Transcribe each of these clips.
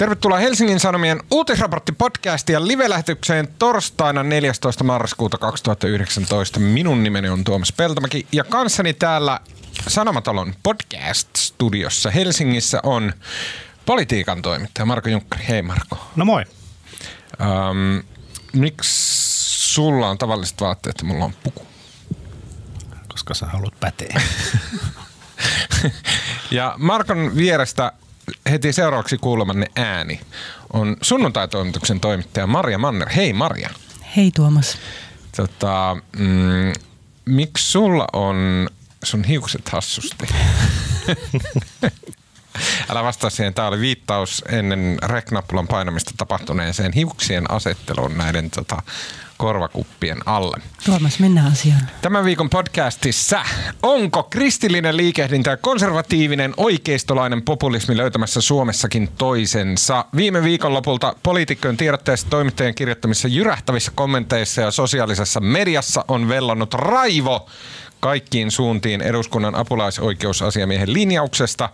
Tervetuloa Helsingin Sanomien uutisraporttipodcastiin live-lähetykseen torstaina 14. marraskuuta 2019. Minun nimeni on Tuomas Peltomäki ja kanssani täällä Sanomatalon podcast-studiossa Helsingissä on politiikan toimittaja Marko Junkkari. Hei Marko. No moi. Ähm, miksi sulla on tavalliset vaatteet ja mulla on puku? Koska sä haluat päteä. ja Markon vierestä heti seuraavaksi kuulemanne ääni on sunnuntaitoimituksen toimittaja Maria Manner. Hei Maria. Hei Tuomas. Tota, mm, miksi sulla on sun hiukset hassusti? Älä vastaa siihen. Tämä oli viittaus ennen reknappulan painamista tapahtuneeseen hiuksien asetteluun näiden tota, korvakuppien alle. Tuomas, mennään asiaan. Tämän viikon podcastissa, onko kristillinen liikehdintä ja konservatiivinen oikeistolainen populismi löytämässä Suomessakin toisensa? Viime viikon lopulta poliitikkojen tiedotteessa toimittajien kirjoittamissa jyrähtävissä kommenteissa ja sosiaalisessa mediassa on vellannut raivo kaikkiin suuntiin eduskunnan apulaisoikeusasiamiehen linjauksesta,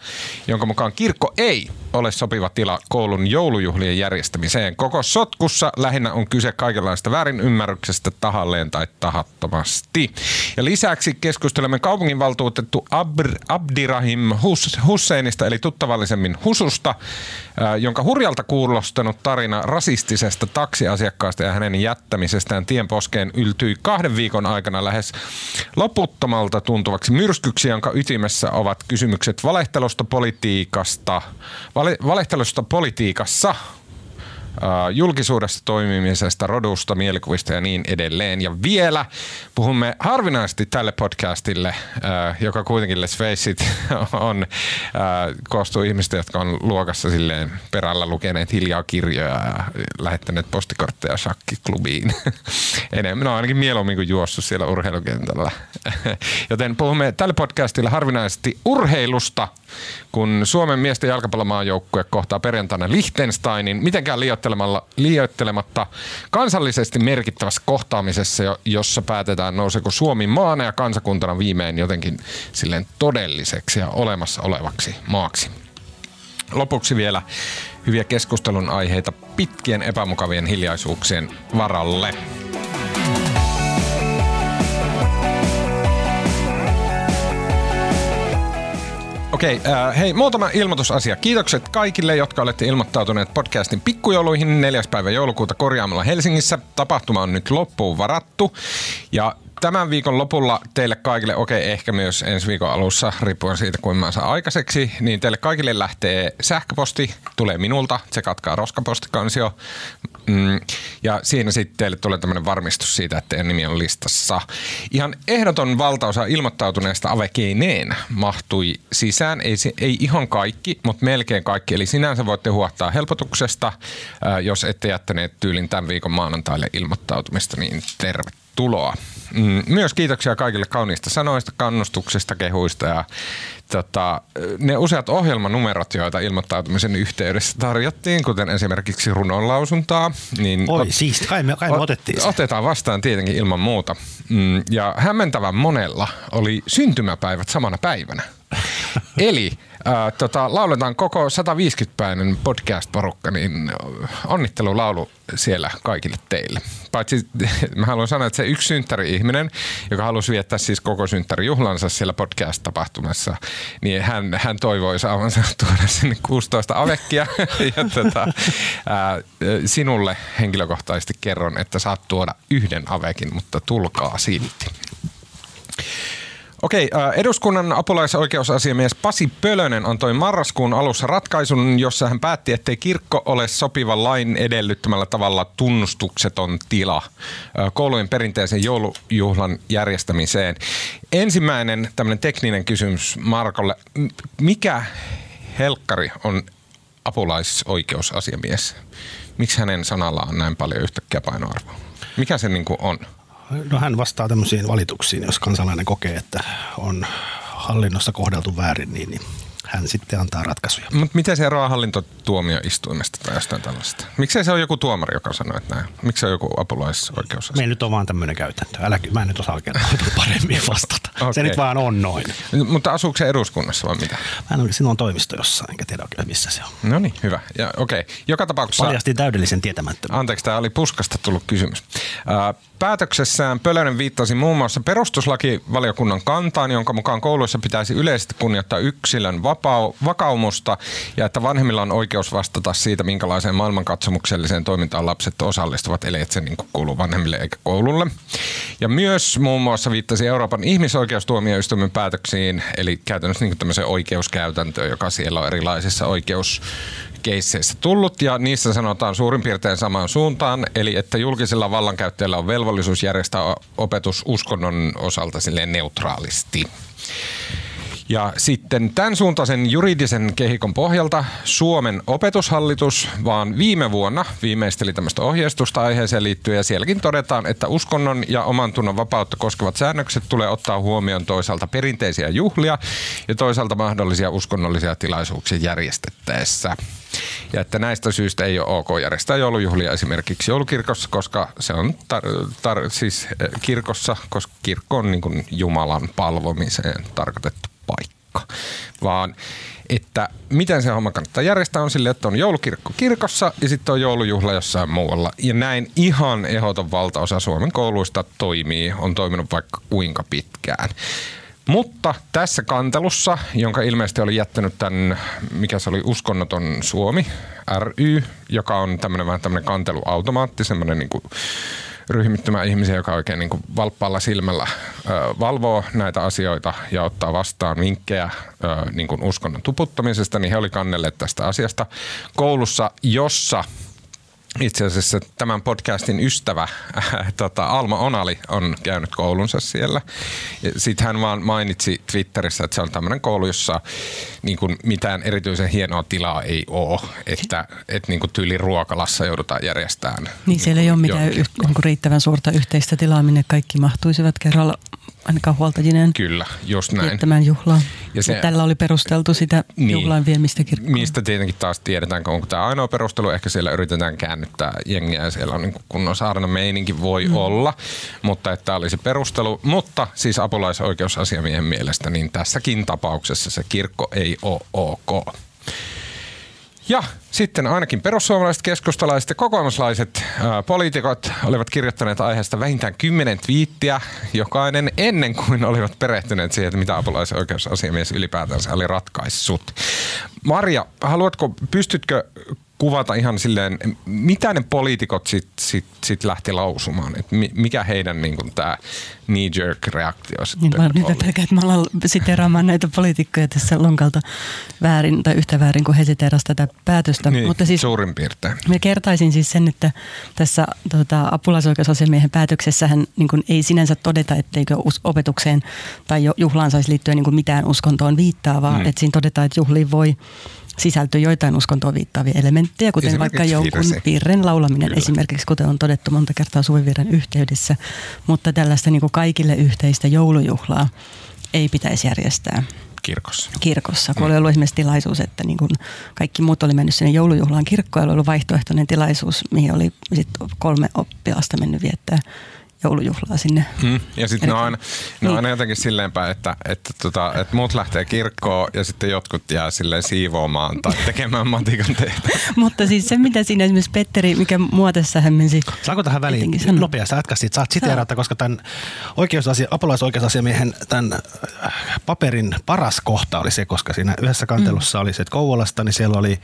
jonka mukaan kirkko ei ole sopiva tila koulun joulujuhlien järjestämiseen. Koko sotkussa lähinnä on kyse kaikenlaista väärinymmärryksestä tahalleen tai tahattomasti. Ja lisäksi keskustelemme kaupunginvaltuutettu Abr- Abdirahim Hus- Husseinista, eli tuttavallisemmin Hususta, äh, jonka hurjalta kuulostanut tarina rasistisesta taksiasiakkaasta ja hänen jättämisestään tienposkeen yltyi kahden viikon aikana lähes loputtomalta tuntuvaksi myrskyksi, jonka ytimessä ovat kysymykset valehtelusta politiikasta, vale, valehtelusta politiikassa, julkisuudessa toimimisesta, rodusta, mielikuvista ja niin edelleen. Ja vielä puhumme harvinaisesti tälle podcastille, joka kuitenkin let's face it, on, koostuu ihmistä, jotka on luokassa silleen perällä lukeneet hiljaa kirjoja ja lähettäneet postikortteja shakkiklubiin. Enemmän, no ainakin mieluummin kuin juossut siellä urheilukentällä. Joten puhumme tälle podcastille harvinaisesti urheilusta, kun Suomen miesten jalkapallomaajoukkue kohtaa perjantaina Liechtensteinin. Mitenkään liioittaa liioittelematta kansallisesti merkittävässä kohtaamisessa, jossa päätetään nouseeko Suomi maana ja kansakuntana viimein jotenkin silleen todelliseksi ja olemassa olevaksi maaksi. Lopuksi vielä hyviä keskustelun aiheita pitkien epämukavien hiljaisuuksien varalle. Okei, äh, hei, muutama ilmoitusasia. Kiitokset kaikille, jotka olette ilmoittautuneet podcastin pikkujouluihin 4. päivä joulukuuta korjaamalla Helsingissä. Tapahtuma on nyt loppuun varattu ja tämän viikon lopulla teille kaikille, okei okay, ehkä myös ensi viikon alussa, riippuen siitä kuinka mä saan aikaiseksi, niin teille kaikille lähtee sähköposti, tulee minulta, se katkaa roskapostikansio. Mm, ja siinä sitten teille tulee tämmöinen varmistus siitä, että teidän nimi on listassa. Ihan ehdoton valtaosa ilmoittautuneesta avekeineen mahtui sisään. Ei, ei ihan kaikki, mutta melkein kaikki. Eli sinänsä voitte huottaa helpotuksesta, jos ette jättäneet tyylin tämän viikon maanantaille ilmoittautumista, niin tervetuloa. Mm, myös kiitoksia kaikille kauniista sanoista, kannustuksesta, kehuista ja tota, ne useat ohjelmanumerot, joita ilmoittautumisen yhteydessä tarjottiin, kuten esimerkiksi runonlausuntaa. Niin Oi, ot- siis kai me, kai me otettiin se. Otetaan vastaan tietenkin ilman muuta. Mm, ja hämmentävän monella oli syntymäpäivät samana päivänä. Eli äh, tota, lauletaan koko 150-päinen podcast-porukka, niin onnittelulaulu siellä kaikille teille. Paitsi mä haluan sanoa, että se yksi synttäri-ihminen, joka halusi viettää siis koko synttärijuhlansa siellä podcast-tapahtumassa, niin hän, hän toivoi saavansa tuoda sinne 16 avekkia. ja tota, ää, sinulle henkilökohtaisesti kerron, että saat tuoda yhden avekin, mutta tulkaa silti. Okei, eduskunnan apulaisoikeusasiamies Pasi Pölönen antoi marraskuun alussa ratkaisun, jossa hän päätti, ettei kirkko ole sopiva lain edellyttämällä tavalla tunnustukseton tila koulujen perinteisen joulujuhlan järjestämiseen. Ensimmäinen tämmöinen tekninen kysymys Markolle. Mikä helkkari on apulaisoikeusasiamies? Miksi hänen sanallaan on näin paljon yhtäkkiä painoarvoa? Mikä se niin on? No hän vastaa tämmöisiin valituksiin, jos kansalainen kokee, että on hallinnossa kohdeltu väärin, niin, niin hän sitten antaa ratkaisuja. Mutta miten se eroaa hallintotuomioistuimesta tai jostain tällaista? Miksei se ole joku tuomari, joka sanoo, että näin? Miksi se on joku apulaisoikeus? Meillä nyt on vaan tämmöinen käytäntö. Älä, mä en nyt osaa oikein paremmin vastata. Okei. Se nyt vaan on noin. Mutta asuuko se eduskunnassa vai mitä? Mä en ole, sinulla on toimisto jossain, enkä tiedä oikein missä se on. No niin, hyvä. Ja, okei. Joka tapauksessa... Paljastin täydellisen tietämättömyyden. Anteeksi, tämä oli puskasta tullut kysymys. Ää, Päätöksessään Pölönen viittasi muun muassa perustuslakivaliokunnan kantaan, jonka mukaan kouluissa pitäisi yleisesti kunnioittaa yksilön vapau- vakaumusta ja että vanhemmilla on oikeus vastata siitä, minkälaiseen maailmankatsomukselliseen toimintaan lapset osallistuvat, eli että se niin kuuluu vanhemmille eikä koululle. Ja myös muun muassa viittasi Euroopan ihmisoikeustuomioistuimen päätöksiin, eli käytännössä niin tämmöiseen oikeuskäytäntöön, joka siellä on erilaisissa oikeus keisseissä tullut ja niissä sanotaan suurin piirtein samaan suuntaan, eli että julkisella vallankäyttäjällä on velvollisuus järjestää opetus uskonnon osalta neutraalisti. Ja sitten tämän suuntaisen juridisen kehikon pohjalta Suomen opetushallitus vaan viime vuonna viimeisteli tämmöistä ohjeistusta aiheeseen liittyen ja sielläkin todetaan, että uskonnon ja oman tunnon vapautta koskevat säännökset tulee ottaa huomioon toisaalta perinteisiä juhlia ja toisaalta mahdollisia uskonnollisia tilaisuuksia järjestettäessä. Ja että näistä syistä ei ole ok järjestää joulujuhlia esimerkiksi joulukirkossa, koska se on tar- tar- siis eh, kirkossa, koska kirkko on niin Jumalan palvomiseen tarkoitettu paikka. Vaan että miten se homma kannattaa järjestää on sille, että on joulukirkko kirkossa ja sitten on joulujuhla jossain muualla. Ja näin ihan ehdoton valtaosa Suomen kouluista toimii, on toiminut vaikka kuinka pitkään. Mutta tässä kantelussa, jonka ilmeisesti oli jättänyt tämän, mikä se oli, Uskonnoton Suomi ry, joka on tämmöinen vähän tämmöinen kanteluautomaatti, semmoinen niin kuin ryhmittymä ihmisiä, joka oikein niin kuin valppaalla silmällä ö, valvoo näitä asioita ja ottaa vastaan vinkkejä ö, niin kuin uskonnon tuputtamisesta, niin he oli kannelleet tästä asiasta koulussa, jossa – itse asiassa tämän podcastin ystävä äh, tota, Alma Onali on käynyt koulunsa siellä. Sitten hän vaan mainitsi Twitterissä, että se on tämmöinen koulu, jossa niin kuin mitään erityisen hienoa tilaa ei ole, että, että niin kuin tyyli ruokalassa joudutaan järjestämään. Niin siellä ei ole mitään yh, niin kuin riittävän suurta yhteistä tilaa, minne kaikki mahtuisivat kerralla ainakaan huoltajineen Kyllä, just näin. viettämään juhlaa. Ja se- tällä oli perusteltu sitä Niin. niin. juhlan viemistä kirkkoon. Mistä tietenkin taas tiedetään, onko tämä ainoa perustelu. Ehkä siellä yritetään käännyttää jengiä ja siellä on niin kunnon saarna meininki voi mm. olla, mutta että tämä oli se perustelu. Mutta siis apulaisoikeusasiamiehen mielestä, niin tässäkin tapauksessa se kirkko ei ole ok. Ja sitten ainakin perussuomalaiset, keskustalaiset ja kokoomuslaiset poliitikot olivat kirjoittaneet aiheesta vähintään kymmenen twiittiä jokainen ennen kuin olivat perehtyneet siihen, että mitä apulaisoikeusasiamies ylipäätänsä oli ratkaissut. Marja, haluatko, pystytkö kuvata ihan silleen, mitä ne poliitikot sitten sit, sit lähti lausumaan? Et mi- mikä heidän niin tämä knee-jerk-reaktio Niin sitten nyt oli? pelkään, että mä alan siteraamaan näitä poliitikkoja tässä lonkalta väärin tai yhtä väärin kuin he siterasivat tätä päätöstä. Niin, Mutta siis suurin piirtein. Mä kertaisin siis sen, että tässä tota, apulaisoikeusasiamiehen päätöksessähän niin kuin ei sinänsä todeta, etteikö opetukseen tai juhlaan saisi liittyä niin kuin mitään uskontoon viittaavaa. Mm. Että siinä todetaan, että juhliin voi sisältyä joitain uskontoon viittaavia elementtejä, kuten vaikka jonkun virren laulaminen Kyllä. esimerkiksi, kuten on todettu monta kertaa suvivirren yhteydessä. Mutta tällaista niin kuin kaikille yhteistä joulujuhlaa ei pitäisi järjestää Kirkossa. kirkossa, kun oli ollut esimerkiksi tilaisuus, että niin kun kaikki muut oli mennyt sinne joulujuhlaan kirkkoon, oli ollut vaihtoehtoinen tilaisuus, mihin oli sit kolme oppilasta mennyt viettää joulujuhlaa sinne. Mm. Ja sitten ne on aina, ne on Niin. aina jotenkin silleen päin, että, että, tota, että muut lähtee kirkkoon ja sitten jotkut jää silleen siivoamaan tai tekemään matikan tehtävää. Mutta siis se, mitä siinä esimerkiksi Petteri, mikä mua tässä hämmensi, Saanko tähän väliin nopeasti siitä? Saat siteerata, koska tämän oikeusasia, apulaisoikeusasiamiehen tämän äh, paperin paras kohta oli se, koska siinä yhdessä kantelussa mm. oli se, että Kouvolasta, niin siellä oli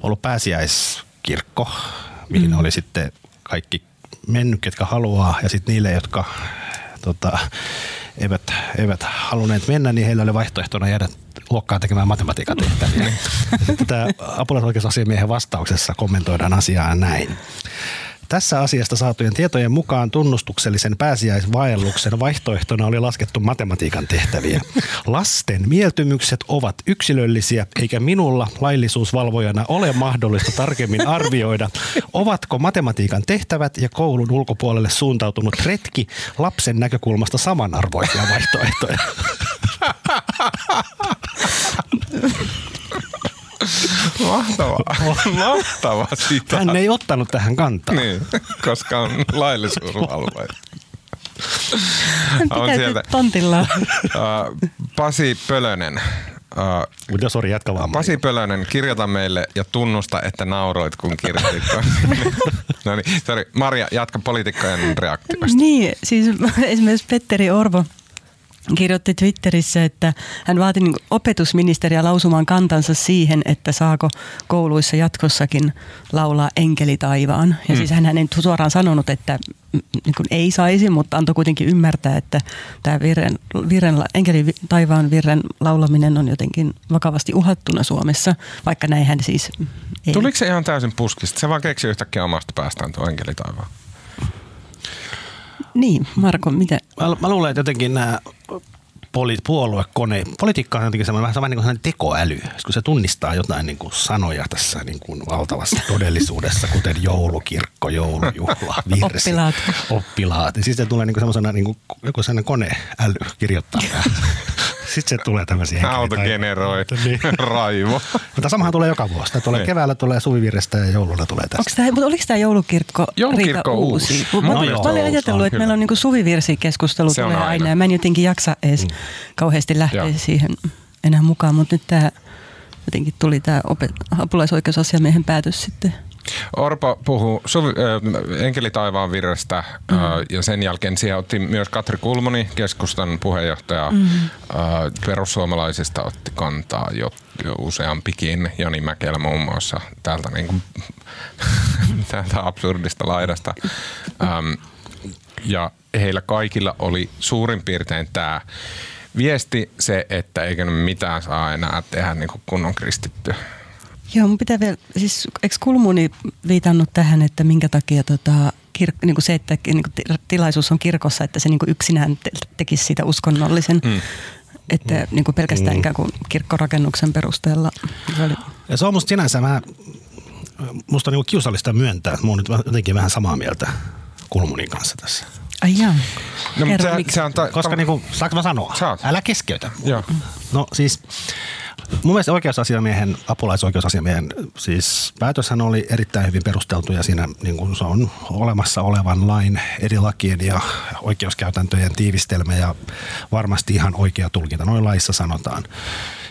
ollut pääsiäiskirkko, mihin mm. oli sitten kaikki mennyt, ketkä haluaa, ja sitten niille, jotka tota, eivät, eivät halunneet mennä, niin heillä oli vaihtoehtona jäädä luokkaan tekemään matematiikan tehtäviä. Tämä apulaisoikeusasiamiehen vastauksessa kommentoidaan asiaa näin. Tässä asiasta saatujen tietojen mukaan tunnustuksellisen pääsiäisvaelluksen vaihtoehtona oli laskettu matematiikan tehtäviä. Lasten mieltymykset ovat yksilöllisiä, eikä minulla laillisuusvalvojana ole mahdollista tarkemmin arvioida, ovatko matematiikan tehtävät ja koulun ulkopuolelle suuntautunut retki lapsen näkökulmasta samanarvoisia vaihtoehtoja. Mahtavaa. Mahtava sitä. Hän ei ottanut tähän kantaa. Niin, koska on laillisuusvalvoja. Hän On sieltä. tontilla. Uh, Pasi Pölönen. Uh, Mutta sori, jatka vaan. Pasi Pölönen, kirjoita meille ja tunnusta, että nauroit, kun kirjoitit. no niin, sorry. Maria, jatka poliitikkojen reaktioista. Niin, siis esimerkiksi Petteri Orvo kirjoitti Twitterissä, että hän vaati niin opetusministeriä lausumaan kantansa siihen, että saako kouluissa jatkossakin laulaa enkeli taivaan. Ja Hmm. siis hän ei suoraan sanonut, että mm, niin kuin ei saisi, mutta antoi kuitenkin ymmärtää, että tämä virren, virren, enkeli taivaan virren laulaminen on jotenkin vakavasti uhattuna Suomessa, vaikka näinhän siis ei. Tuliko se ihan täysin puskista? Se vaan keksi yhtäkkiä omasta päästään tuo enkeli taivaan. Niin, Marko, mitä? Mä, mä luulen, että jotenkin nämä poli, puoluekone, politiikka on jotenkin semmoinen vähän niin kuin sellainen tekoäly, kun se tunnistaa jotain niin kuin sanoja tässä niin kuin valtavassa todellisuudessa, kuten joulukirkko, joulujuhla, virsi, Oppilaat. oppilaat. Ja sitten se tulee niin kuin semmoisena niin kuin, joku sellainen koneäly kirjoittaa nämä. Sitten se tulee tämmöisiä henkilöitä. Auto generoi Niin. raivo. Mutta samahan tulee joka vuosi. Tämä tulee Niin. keväällä tulee suvivirrestä ja jouluna tulee tästä. Onko tämä, mutta oliko tämä joulukirkko, Joulukirkko Riita uusi? uusi. Mä, Mun mä, mielestä mä olin ajatellut, että meillä on niinku suvivirsikeskustelu tulee aina. aina. ja mä en jotenkin jaksa edes mm. kauheasti lähteä Joo. siihen enää mukaan, mutta nyt tämä jotenkin tuli tämä apulaisoikeusasiamiehen päätös sitten. Orpo puhuu suvi, äh, Enkeli taivaan virrestä mm. äh, ja sen jälkeen siihen otti myös Katri Kulmuni, keskustan puheenjohtaja mm. äh, perussuomalaisista otti kantaa jo, jo useampikin, Jani Mäkelä muun muassa täältä, niin kuin, täältä absurdista laidasta. Ähm, ja heillä kaikilla oli suurin piirtein tämä viesti se, että eikö mitään saa enää tehdä niin kuin kunnon kristitty. Joo, mun pitää vielä, siis eikö Kulmuni viitannut tähän, että minkä takia tota, kir, niin kuin se, että niin kuin ti- tilaisuus on kirkossa, että se niin kuin yksinään te, tekisi siitä uskonnollisen, mm. että mm. niin kuin pelkästään Mm. ikään kuin kirkkorakennuksen perusteella. Se oli, Ja se on musta sinänsä vähän, musta on niinku kiusallista myöntää, että mä oon nyt jotenkin vähän samaa mieltä Kulmunin kanssa tässä. ai jaa. No, mutta Kerro, se, se on ta- Koska niinku, saanko mä sanoa? Saat. Älä keskeytä. Joo. No siis mun mielestä oikeusasiamiehen, apulaisoikeusasiamiehen siis päätöshän oli erittäin hyvin perusteltu ja siinä niin kuin se on olemassa olevan lain eri lakien ja oikeuskäytäntöjen tiivistelmä ja varmasti ihan oikea tulkinta. Noin laissa sanotaan.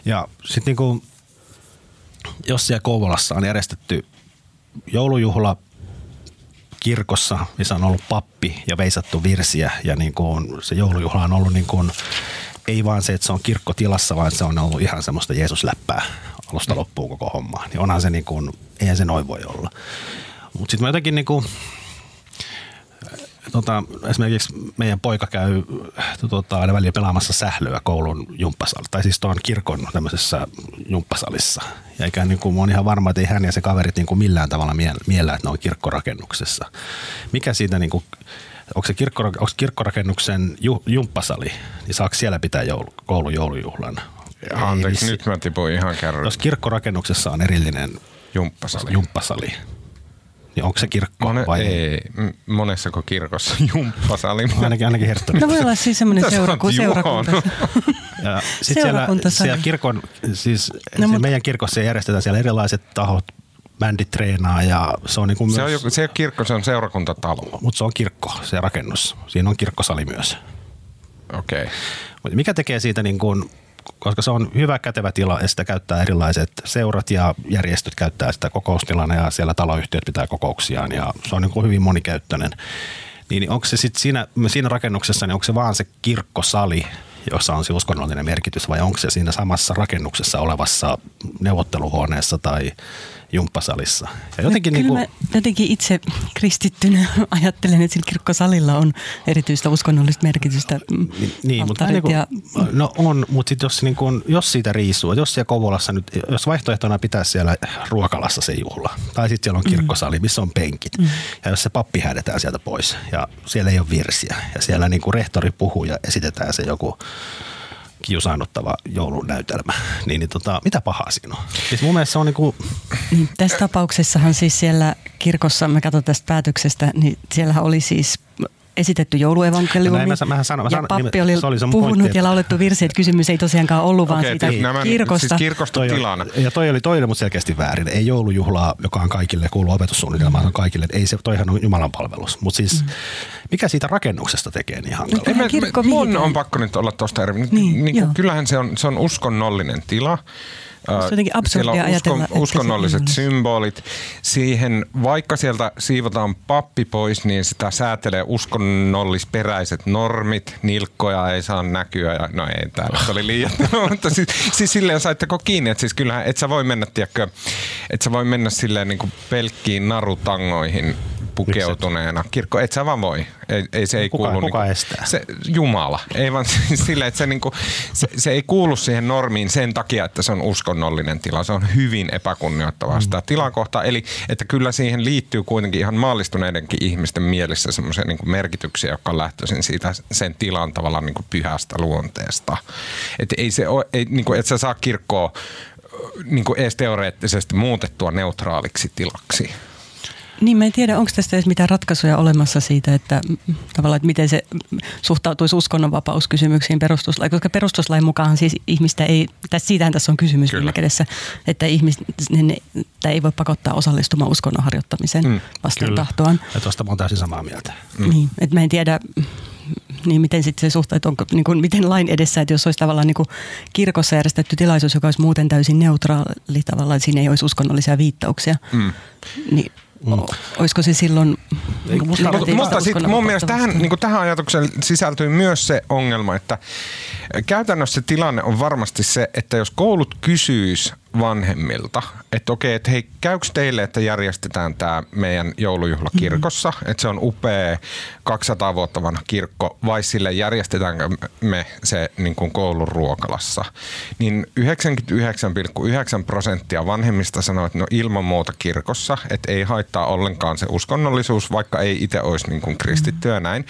Ja sitten niin jos siellä Kouvolassa on järjestetty joulujuhla kirkossa, missä on ollut pappi ja veisattu virsiä ja niin kuin se joulujuhla on ollut niin kuin, ei vaan se, että se on kirkkotilassa, vaan se on ollut ihan semmoista Jeesusläppää alusta loppuun koko hommaa. Niin onhan se niin kuin, eihän se noin voi olla. Mutta sitten mä jotenkin niin kuin, tota, esimerkiksi meidän poika käy tota, aina välillä pelaamassa sählöä koulun jumppasalissa, tai siis tuon kirkon tämmöisessä jumppasalissa. Ja eikä niin kuin, mä oon ihan varma, että ei hän ja se kaverit niin kuin millään tavalla miel- miellä, että ne on kirkkorakennuksessa. Mikä siitä, niin kuin, onko se kirkko, onko kirkkorakennuksen ju, jumppasali, niin saako siellä pitää joulu, koulun joulujuhlan? Anteeksi, nyt mä tipuin ihan kerran. Jos kirkkorakennuksessa on erillinen Jumppasali. jumppasali, niin onko se kirkko Mone, vai ei, monessako kirkossa jumppasali? Ainakin, ainakin Herttonin. No voi olla siis semmoinen seuraku, oot seurakunta. Ja sit siellä, siellä kirkon, siis No, no, mut- meidän kirkossa järjestetään siellä erilaiset tahot, bändit treenaa ja se on, niin kuin Se, on myös, joku, se ei ole kirkko, se on seurakuntatalo. mutta se on kirkko, se rakennus. Siinä on kirkkosali myös. Okei. Okay. Mikä tekee siitä niin kuin, koska se on hyvä kätevä tila ja sitä käyttää erilaiset seurat ja järjestöt käyttää sitä kokoustilana ja siellä taloyhtiöt pitää kokouksiaan ja se on niin kuin hyvin monikäyttöinen. Niin niin onko se sitten siinä, siinä rakennuksessa, niin onko se vaan se kirkkosali, jossa on se uskonnollinen merkitys vai onko se siinä samassa rakennuksessa olevassa neuvotteluhuoneessa tai jumppasalissa? Ja jotenkin Kyllä niin mä kuin, jotenkin itse kristittynä ajattelen, että sillä kirkkosalilla on erityistä uskonnollista merkitystä. Mm, Niin, mutta niin ja, kuin, no on, mutta sit jos, niin kuin, jos siitä riisuu, jos siellä Kouvolassa nyt, jos vaihtoehtona pitää siellä ruokalassa se juhla, tai sitten siellä on kirkkosali, missä on penkit, mm. ja jos se pappi häädetään sieltä pois, ja siellä ei ole virsiä, ja siellä niin kuin rehtori puhuu ja esitetään se joku kiusaannuttava joulunäytelmä, niin, niin tota, mitä pahaa siinä on? Siis mun mielestä se on niin kuin, niin, tässä tapauksessahan siis siellä kirkossa, mä katson tästä päätöksestä, niin siellähän oli siis esitetty jouluevankeliumi. No, mä, mä sanon, mä ja sanon, pappi niin, oli se oli se puhunut pointti, ja laulettu virsi, että kysymys ei tosiaankaan ollut, vaan Okei, siitä niin, nämä, kirkosta. Siis kirkosta toi, tilana. Ja toi oli toinen, mutta selkeästi väärin. Ei joulujuhlaa, joka on kaikille, kuuluu opetussuunnitelmaan, on kaikille. Ei se, toihan on Jumalan palvelus. Mutta siis, mm. mikä siitä rakennuksesta tekee niin hankalaa? Ei, Ei, kirkko me, mun on pakko nyt olla tuosta eri. Niin, Niin, niin kyllähän se on, se on uskonnollinen tila. Se Siellä on ajatella, että se- uskonnolliset mm. symbolit. Siihen, vaikka sieltä siivotaan pappi pois, niin sitä säätelee uskonnollisperäiset normit. Nilkkoja ei saa näkyä. Ja, no ei täällä, se oli liian. mutta siis, siis silleen saitteko kiinni, että siis kyllähän et sä voi mennä, tiedätkö, et sä voi mennä silleen niin kuin pelkkiin narutangoihin pukeutuneena. Kirkko, et sä vaan voi. Ei, ei se ei Kuka- kuulu. kuka niinku- estää? Se, Jumala. Ei vaan silleen, että se, niinku, se, se, ei kuulu siihen normiin sen takia, että se on uskonnollinen tila. Se on hyvin epäkunnioittavaa sitä tilaa kohtaan. Eli että kyllä siihen liittyy kuitenkin ihan maallistuneidenkin ihmisten mielissä semmoisia niinku merkityksiä, jotka on lähtöisin siitä sen tilan tavallaan niinku pyhästä luonteesta. Että ei se ole, ei, niinku, et sä saa kirkkoa niin kuin edes teoreettisesti muutettua neutraaliksi tilaksi. Niin, mä en tiedä, onko tästä edes mitään ratkaisuja olemassa siitä, että tavallaan, että miten se suhtautuisi uskonnonvapauskysymyksiin perustuslain, koska perustuslain mukaan siis ihmistä ei, tai siitähän tässä on kysymys Kyllä. kädessä, että ihmistä ei voi pakottaa osallistumaan uskonnon harjoittamiseen Mm, mm, vasten tahtoaan. Ja tuosta mä oon täysin samaa mieltä. Mm. Niin, että mä en tiedä, niin miten sitten se suhtautuu, onko, niin kuin, miten lain edessä, että jos olisi tavallaan niin kuin kirkossa järjestetty tilaisuus, joka olisi muuten täysin neutraali tavallaan, että siinä ei olisi uskonnollisia viittauksia, Mm. niin mm. olisiko se silloin kuin musta- negatiivista Mutta sitten mun mielestä tähän, niin tähän ajatukseen sisältyy myös se ongelma, että käytännössä tilanne on varmasti se, että jos koulut kysyis vanhemmilta, että okei, että hei, käykö teille, että järjestetään tämä meidän joulujuhla kirkossa, mm-hmm. että se on upea 200 vuotta vanha kirkko, vai sille järjestetäänkö me se niin kuin koulun ruokalassa, niin 99,9 prosenttia vanhemmista sanoo, että no ilman muuta kirkossa, että ei haittaa ollenkaan se uskonnollisuus, vaikka ei itse olisi niin kuin kristittyä ja näin.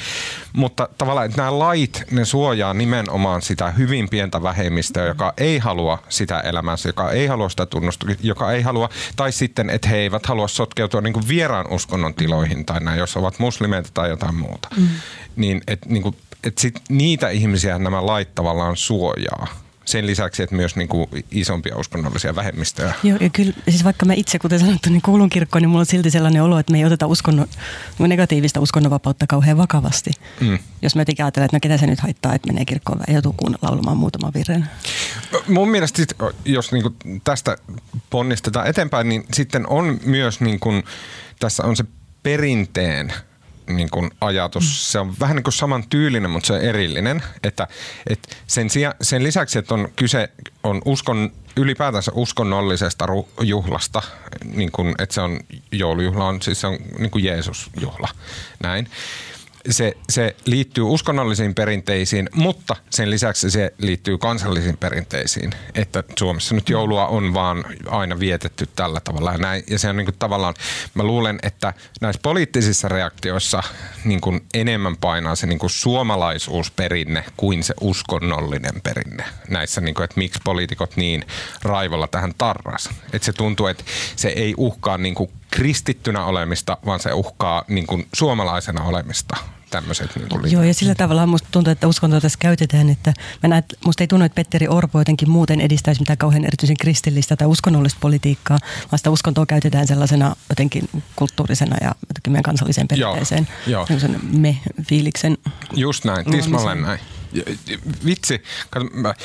Mutta tavallaan, että nämä lait, ne suojaa nimenomaan sitä hyvin pientä vähemmistöä, joka ei halua sitä elämänsä, joka ei halua sitä tunnustusta, joka ei halua, tai sitten, että he eivät halua sotkeutua niin kuin vieraan uskonnon tiloihin tai näin, jos ovat muslimeita tai jotain muuta. Mm. Niin, että niin kuin, et sit niitä ihmisiä nämä lait tavallaan suojaa. Sen lisäksi, että myös niin kuin isompia uskonnollisia vähemmistöjä. Joo, ja kyllä, siis vaikka mä itse, kuten sanottu, niin kuulun kirkkoon, niin mulla on silti sellainen olo, että me ei oteta uskonnon, negatiivista uskonnonvapautta kauhean vakavasti. Mm. Jos mä jotenkin ajattelen, että no ketä se nyt haittaa, että menee kirkkoon ja joutuu kuunnella laulamaan muutaman virren. Mun mielestä sit, jos niinku tästä ponnistetaan eteenpäin, niin sitten on myös niinku, tässä on se perinteen niin kuin ajatus. Se on vähän niin kuin saman tyylinen, mutta se on erillinen. Että, että sen, sija, sen lisäksi, että on kyse on uskon, ylipäätänsä uskonnollisesta ru- juhlasta, niin kuin, että se on joulujuhla, on, siis se on niin kuin Jeesusjuhla. Näin se, se liittyy uskonnollisiin perinteisiin, mutta sen lisäksi se liittyy kansallisiin perinteisiin. Että Suomessa nyt joulua on vaan aina vietetty tällä tavalla ja näin. Ja se on niin kuin tavallaan, mä luulen, että näissä poliittisissa reaktioissa niin kuin enemmän painaa se niin kuin suomalaisuusperinne kuin se uskonnollinen perinne. Näissä, niin kuin, että miksi poliitikot niin raivolla tähän tarras. Että se tuntuu, että se ei uhkaa niin kuin kristittynä olemista, vaan se uhkaa niin kuin suomalaisena olemista. Tämmöiset niin kuin Joo, ja sillä tavalla musta tuntuu, että uskontoa tässä käytetään, että mä näen, että musta ei tunnu, että Petteri Orpo jotenkin muuten edistäisi mitään kauhean erityisen kristillistä tai uskonnollista politiikkaa, vaan sitä uskontoa käytetään sellaisena jotenkin kulttuurisena ja jotenkin meidän kansalliseen Joo, perinteeseen joo. semmoisen me-fiiliksen. Just näin, tismalleen näin. Vitsi, mä, äh,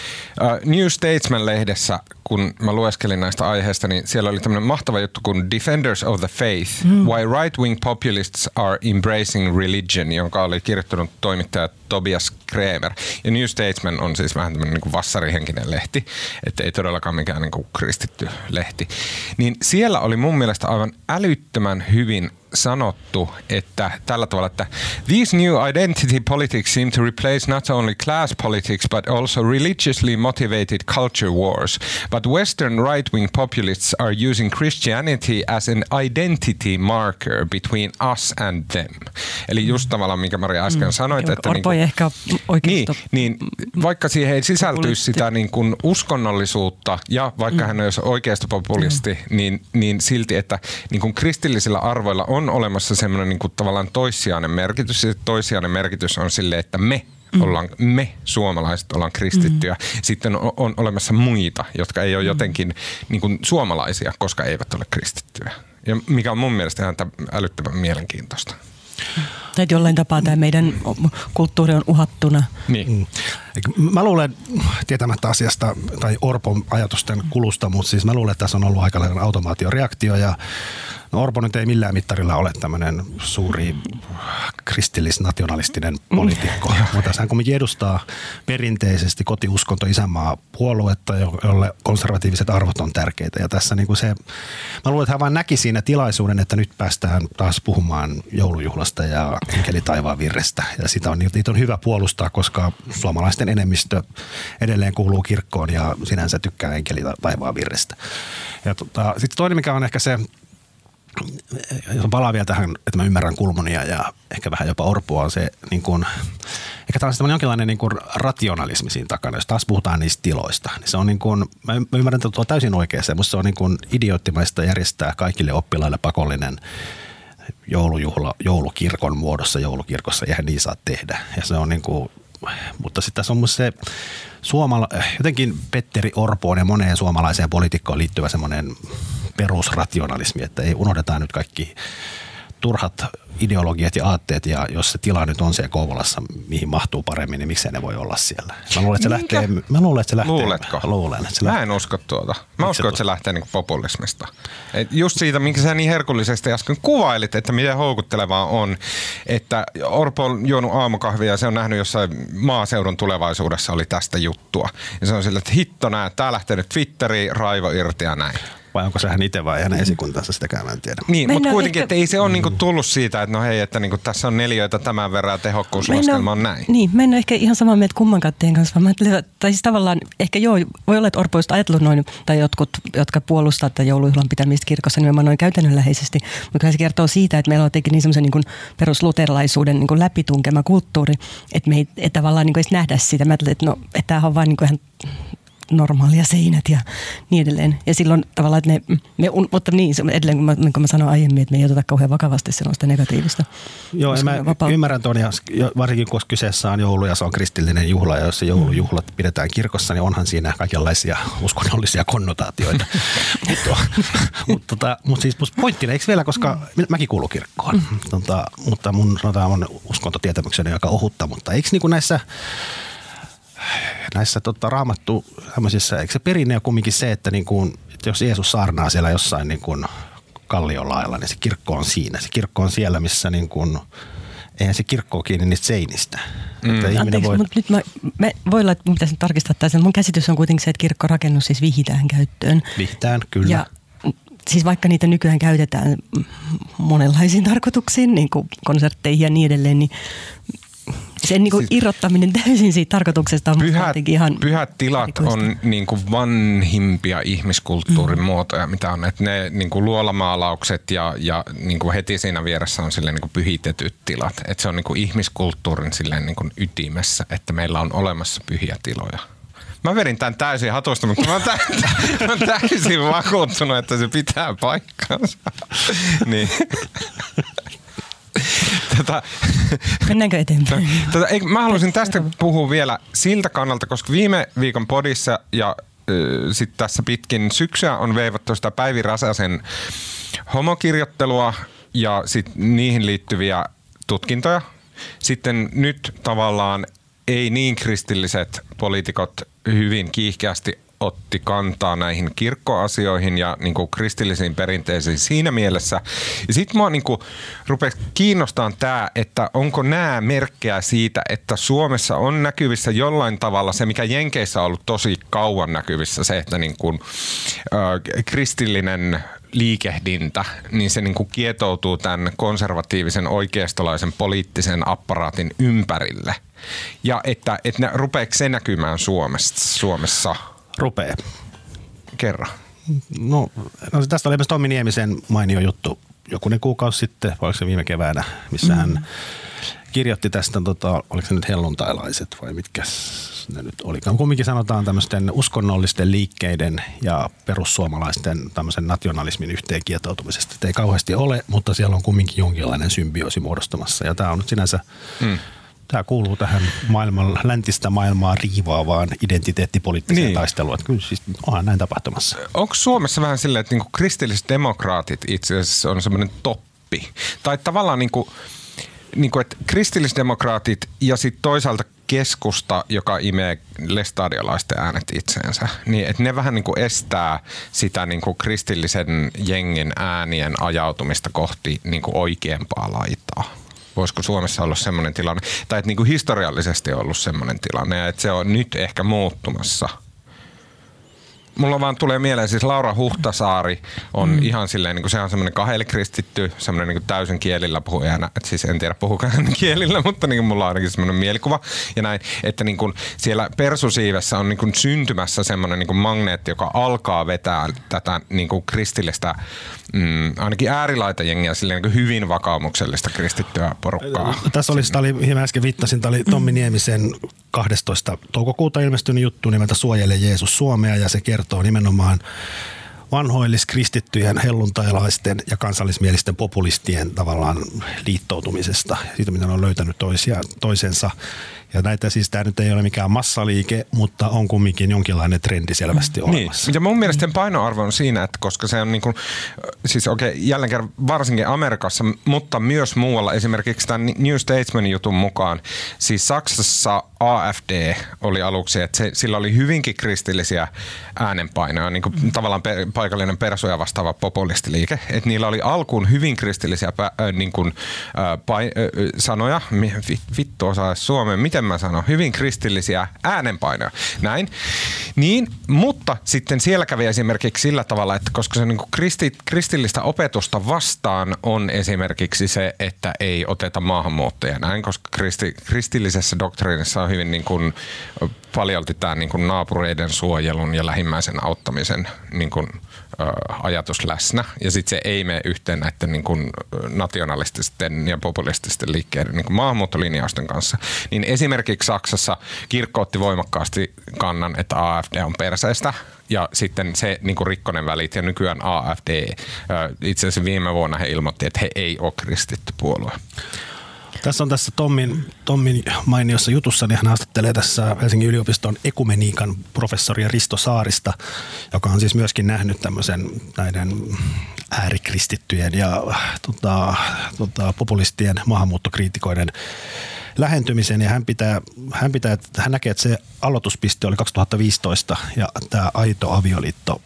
New Statesman-lehdessä, kun mä lueskelin näistä aiheista, niin siellä oli tämmöinen mahtava juttu kuin Defenders of the Faith, mm. Why Right-Wing Populists Are Embracing Religion, jonka oli kirjoittanut toimittaja Tobias Kremer. Ja New Statesman on siis vähän tämmöinen niin vassarihenkinen lehti, että ei todellakaan mikään niin kuin kristitty lehti. Niin siellä oli mun mielestä aivan älyttömän hyvin sanottu, että tällä tavalla, että these new identity politics seem to replace not only class politics but also religiously motivated culture wars. But Western right-wing populists are using Christianity as an identity marker between us and them. Eli just tavallaan, minkä Maria äsken mm. sanoit, että Orpo niinku- ei ehkä niin, niin, vaikka siihen ei sisältyisi sitä niin kuin uskonnollisuutta ja vaikka mm. hän olisi oikeisto populisti, niin, niin silti, että niin kuin kristillisillä arvoilla on on olemassa semmoinen niin kuin tavallaan toissijainen merkitys. Ja toissijainen merkitys on sille, että me mm. ollaan, me suomalaiset ollaan kristittyjä. Mm. Sitten on, on olemassa muita, jotka ei ole mm. jotenkin niin kuin suomalaisia, koska eivät ole kristittyjä. Ja mikä on mun mielestä ihan älyttömän mielenkiintoista. Tai jollain tapaa tämä meidän kulttuuri on uhattuna. Niin. Mm. Mä luulen, tietämättä asiasta tai Orpon ajatusten kulusta, mutta siis mä luulen, että tässä on ollut aika automaatioreaktio ja No Orpo nyt ei millään mittarilla ole tämmöinen suuri kristillis-nationalistinen poliitikko, mm. mutta hän kuitenkin edustaa perinteisesti kotiuskonto isänmaa puoluetta, jolle konservatiiviset arvot on tärkeitä. Ja tässä niin kuin se, mä luulen, että hän vaan näki siinä tilaisuuden, että nyt päästään taas puhumaan joulujuhlasta ja enkeli taivaan virrestä. Ja sitä on, niitä on hyvä puolustaa, koska suomalaisten enemmistö edelleen kuuluu kirkkoon ja sinänsä tykkää enkeli taivaan virrestä. Ja tota, sitten toinen, mikä on ehkä se palaan vielä tähän, että mä ymmärrän Kulmonia ja ehkä vähän jopa Orpoa, on se niin kuin, ehkä tämä on jonkinlainen niin kuin rationalismi siinä takana, jos taas puhutaan niistä tiloista. Niin se on niin kuin, mä ymmärrän, että tuo täysin oikein se, mutta se on niin kuin idioottimaista järjestää kaikille oppilaille pakollinen joulujuhla joulukirkon muodossa joulukirkossa, eihän niin saa tehdä. Ja se on niin kuin, mutta sitten tässä on myös se suomala, jotenkin Petteri Orpoon ja moneen suomalaiseen poliitikkoon liittyvä semmoinen perusrationalismi, että ei unohdetaan nyt kaikki turhat ideologiat ja aatteet, ja jos se tila nyt on siellä Kouvolassa, mihin mahtuu paremmin, niin miksei ne voi olla siellä. Mä luulen, että se lähtee... Mä luulen, että se lähtee... Luuletko? Luulen, että se lähtee. Mä en usko tuota. Mä uskon, että se lähtee niin populismista. Et just siitä, minkä sä niin herkullisesti äsken kuvailit, että miten houkuttelevaa on, että Orpo on juonut aamukahvia ja se on nähnyt jossain maaseudun tulevaisuudessa oli tästä juttua. Ja se on sillä, että hitto nää, tää lähtee nyt Twitteriin, raivo irti ja näin. Vai onko se hän itse vai hänen esikuntansa, sitäkään mä en tiedä. Niin, mutta kuitenkin, ehkä... että ei se ole niinku tullut siitä, että no hei, että niinku tässä on neljöitä tämän verran tehokkuuslaskelma on näin. Niin, mä en ole ehkä ihan samaa mieltä kummankaan teidän kanssa, vaan mä tai siis tavallaan ehkä joo, voi olla, että Orpo just ajatellut noin, tai jotkut, jotka puolustaa tätä joulujuhlan pitämistä kirkossa nimenomaan noin käytännönläheisesti, mutta se kertoo siitä, että meillä on jotenkin niin semmoisen niin perusluterilaisuuden niin läpitunkema kulttuuri, että me ei että tavallaan niin kuin nähdä sitä. Mä että no, että tämä on vain niin ihan normaalia seinät ja niin edelleen. Ja silloin tavallaan, että ne, me, mutta niin, edelleen kun mä, niin kuin mä sanoin aiemmin, että me ei oteta kauhean vakavasti sellaista negatiivista. Joo, mä vapaa... ymmärrän tuon, ja varsinkin kun kyseessä on joulu ja se on kristillinen juhla, ja jos se joulujuhlat mm. pidetään kirkossa, niin onhan siinä kaikenlaisia uskonnollisia konnotaatioita. mutta, mutta, tota, mutta siis pointtina, eikö vielä, koska mm. mäkin kuulun kirkkoon, mm. tota, mutta mun sanotaan mun uskontotietämykseni aika ohutta, mutta eikö niin kuin näissä näissä tota, raamattu tämmöisissä, eikö se perinne ole kumminkin se, että, niin kuin, että jos Jeesus saarnaa siellä jossain niin kuin kallion lailla, niin se kirkko on siinä. Se kirkko on siellä, missä niin kuin, eihän se kirkko ole kiinni niistä seinistä. Mm. Että Anteeksi, voi... mutta nyt mä, mä voi olla, että mun pitäisi tarkistaa tässä. Mun käsitys on kuitenkin se, että kirkkorakennus siis vihitään käyttöön. Vihitään, kyllä. Ja siis vaikka niitä nykyään käytetään monenlaisiin tarkoituksiin, niin kuin konsertteihin ja niin edelleen, niin sen niin kuin siis, irrottaminen täysin siitä tarkoituksesta on pyhät, ihan Pyhät tilat on niin kuin vanhimpia ihmiskulttuurin mm. muotoja, mitä on. Että ne niin kuin luolamaalaukset ja, ja niin kuin heti siinä vieressä on silleen niin kuin pyhitetyt tilat. Että se on niin kuin ihmiskulttuurin silleen niin kuin ytimessä, että meillä on olemassa pyhiä tiloja. Mä verin tämän täysin hatusta, mutta mä oon, täysin, mä oon täysin vakuuttunut, että se pitää paikkansa. niin. Tota, Mennäänkö eteenpäin? Tota, ei, mä haluaisin tästä puhua vielä siltä kannalta, koska viime viikon podissa ja sitten tässä pitkin syksyä on veivattu sitä Päivi Räsäsen homokirjoittelua ja sit niihin liittyviä tutkintoja. Sitten nyt tavallaan ei niin kristilliset poliitikot hyvin kiihkeästi otti kantaa näihin kirkkoasioihin ja niin kuin kristillisiin perinteisiin siinä mielessä. Ja sitten mua niin rupesi kiinnostamaan tämä, että onko nämä merkkejä siitä, että Suomessa on näkyvissä jollain tavalla se, mikä Jenkeissä on ollut tosi kauan näkyvissä, se, että niin kuin, äh, kristillinen liikehdintä, niin se niin kuin kietoutuu tämän konservatiivisen oikeistolaisen poliittisen apparaatin ympärille. Ja että, että ne, rupeeko se näkymään Suomessa? Suomessa? Rupee. Kerro. No, no tästä oli myös Tommi Niemisen mainio juttu jokunen kuukausi sitten, oliko se viime keväänä, missä hän mm. kirjoitti tästä, tota, oliko se nyt helluntailaiset vai mitkä ne nyt olikaan. Kumminkin sanotaan tämmöisten uskonnollisten liikkeiden ja perussuomalaisten tämmöisen nationalismin yhteen kietoutumisesta. Että ei kauheasti ole, mutta siellä on kumminkin jonkinlainen symbioosi muodostumassa. Ja tämä on nyt sinänsä mm tämä kuuluu tähän maailman, läntistä maailmaa riivaavaan identiteettipoliittiseen niin. taisteluun. Että kyllä siis onhan näin tapahtumassa. Onko Suomessa vähän silleen, että niinku kristilliset demokraatit itse asiassa on semmoinen toppi? Tai tavallaan niinku, niinku, että kristillisdemokraatit ja sitten toisaalta keskusta, joka imee lestadiolaisten äänet itseensä, niin että ne vähän niin kuin estää sitä niin kuin kristillisen jengin äänien ajautumista kohti niin kuin oikeampaa laitaa voisiko Suomessa olla semmoinen tilanne, tai että niin kuin historiallisesti on ollut semmoinen tilanne, ja että se on nyt ehkä muuttumassa – Mulla vaan tulee mieleen, siis Laura Huhtasaari on mm. ihan silleen, niin kuin se on semmoinen kristitty, semmoinen niin kuin täysin kielillä puhujana. Et siis en tiedä puhuuko hän kielillä, mutta niin kuin mulla on ainakin semmoinen mielikuva. Ja näin, että niin kuin siellä persusiivessä on niin kuin syntymässä semmoinen niin kuin magneetti, joka alkaa vetää tätä niin kuin kristillistä, mm, ainakin äärilaitajengia silleen niin hyvin vakaumuksellista kristittyä porukkaa. Tässä oli, tämä oli, hieman äsken viittasin, tämä oli Tommi Niemisen 12. toukokuuta ilmestynyt juttu nimeltä Suojele Jeesus Suomea ja se kertoo nimenomaan vanhoillis-kristittyjen, helluntailaisten ja kansallismielisten populistien tavallaan liittoutumisesta. Siitä, miten on löytänyt toisia, toisensa ja näitä siis tämä nyt ei ole mikään massaliike, mutta on kumminkin jonkinlainen trendi selvästi niin. olemassa. Niin. Ja mun mielestä sen painoarvo on siinä, että koska se on niin kuin, siis okei, okay, jälleen kerran varsinkin Amerikassa, mutta myös muualla, esimerkiksi tämän New Statesman jutun mukaan, siis Saksassa AFD oli aluksi, että se, sillä oli hyvinkin kristillisiä äänenpainoja, niin kuin mm. tavallaan pe, paikallinen persoja vastaava populistiliike, että niillä oli alkuun hyvin kristillisiä pä, äh, niin kuin, äh, pai, äh, sanoja, vittu osaa suomeen, miten miten mä sanon, hyvin kristillisiä äänenpainoja. Näin. Niin, mutta sitten siellä kävi esimerkiksi sillä tavalla, että koska se niin kristi, kristillistä opetusta vastaan on esimerkiksi se, että ei oteta maahanmuuttajia näin, koska kristi, kristillisessä doktriinissa on hyvin niin kuin paljolti tämä niin kuin naapureiden suojelun ja lähimmäisen auttamisen niin kuin, ajatus läsnä. Ja sitten se ei mene yhteen näiden niin kuin nationalististen ja populististen liikkeiden niin kuin maahanmuuttolinjausten kanssa. Niin esimerkiksi Saksassa kirkko otti voimakkaasti kannan, että AFD on perseestä ja sitten se niin kuin rikkonen välit ja nykyään AFD, itse asiassa viime vuonna he ilmoitti, että he ei ole kristitty puolue. Tässä on tässä Tommin, Tommin mainiossa jutussa, niin hän haastattelee tässä Helsingin yliopiston ekumeniikan professori Risto Saarista, joka on siis myöskin nähnyt tämmöisen näiden äärikristittyjen ja tota, tota, populistien maahanmuuttokriitikoiden lähentymisen. Ja hän pitää, hän pitää, että hän näkee, että se aloituspiste oli 2015 ja tämä Aito avioliitto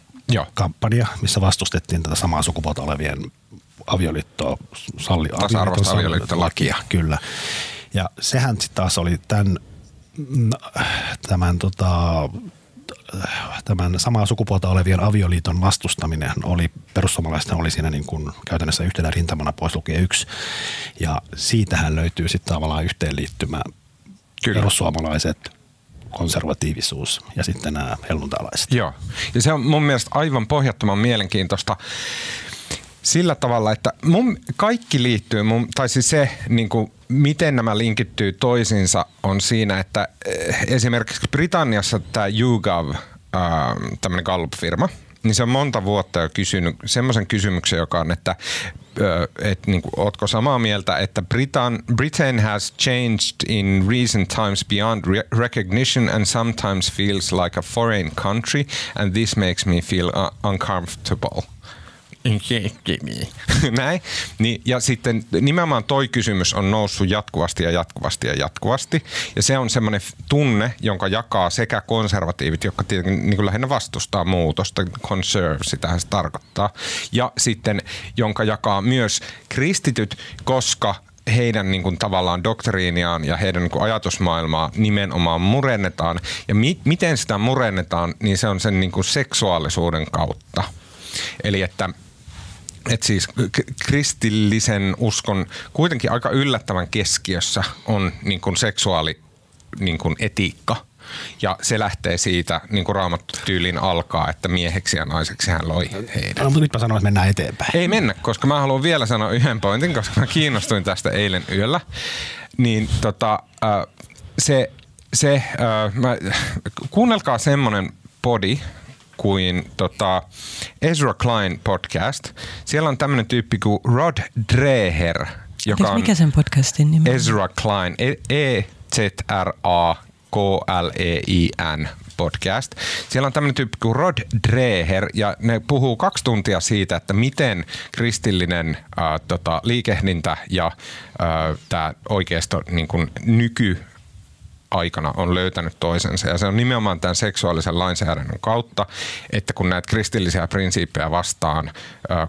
kampanja, missä vastustettiin tätä samaa sukupuolta olevien avioliittoa salli, Tasa-arvoista avioliittolakia. Kyllä. Ja sehän sitten taas oli tämän, tämän, tota, tämän samaa sukupuolta olevien avioliiton vastustaminen oli, perussuomalaisten oli siinä niin kuin käytännössä yhtenä rintamana pois lukien yksi. Ja siitähän löytyy sitten tavallaan yhteenliittymä Kyllä. perussuomalaiset, konservatiivisuus ja sitten nämä helluntalaiset. Joo, ja se on mun mielestä aivan pohjattoman mielenkiintoista sillä tavalla, että mun kaikki liittyy, mun, tai siis se, niin kuin, miten nämä linkittyy toisiinsa, on siinä, että eh, esimerkiksi Britanniassa tämä YouGov, äh, tämmöinen Gallup-firma, niin se on monta vuotta jo kysynyt semmoisen kysymyksen, joka on, että et, niin kuin, ootko samaa mieltä, että Britain, Britain has changed in recent times beyond re- recognition and sometimes feels like a foreign country and this makes me feel uh, uncomfortable – Näin. Niin, ja sitten nimenomaan toi kysymys on noussut jatkuvasti ja jatkuvasti ja jatkuvasti. Ja se on semmoinen tunne, jonka jakaa sekä konservatiivit, jotka tietenkin niin kuin lähinnä vastustaa muutosta, conserve, sitähän se tarkoittaa. Ja sitten, jonka jakaa myös kristityt, koska heidän niin kuin, tavallaan doktriiniaan ja heidän niin kuin, ajatusmaailmaa nimenomaan murennetaan. Ja mi- miten sitä murennetaan, niin se on sen niin kuin, seksuaalisuuden kautta. Eli että et siis kristillisen uskon kuitenkin aika yllättävän keskiössä on niin kuin seksuaali niin kuin etiikka. Ja se lähtee siitä, niin kuin tyylin alkaa, että mieheksi ja naiseksi hän loi heidän. No, mutta nyt mä sanoin, että mennään eteenpäin. Ei mennä, koska mä haluan vielä sanoa yhden pointin, koska mä kiinnostuin tästä eilen yöllä. niin tota, se, se mä, kuunnelkaa semmonen podi, kuin tota Ezra Klein podcast. Siellä on tämmöinen tyyppi kuin Rod Dreher, joka on mikä sen podcastin nimi? Ezra Klein, E-Z-R-A-K-L-E-I-N podcast. Siellä on tämmöinen tyyppi kuin Rod Dreher ja ne puhuu kaksi tuntia siitä, että miten kristillinen äh, tota, liikehdintä ja äh, tämä oikeisto niin kuin nyky aikana on löytänyt toisensa. Ja se on nimenomaan tämän seksuaalisen lainsäädännön kautta, että kun näitä kristillisiä prinsiippejä vastaan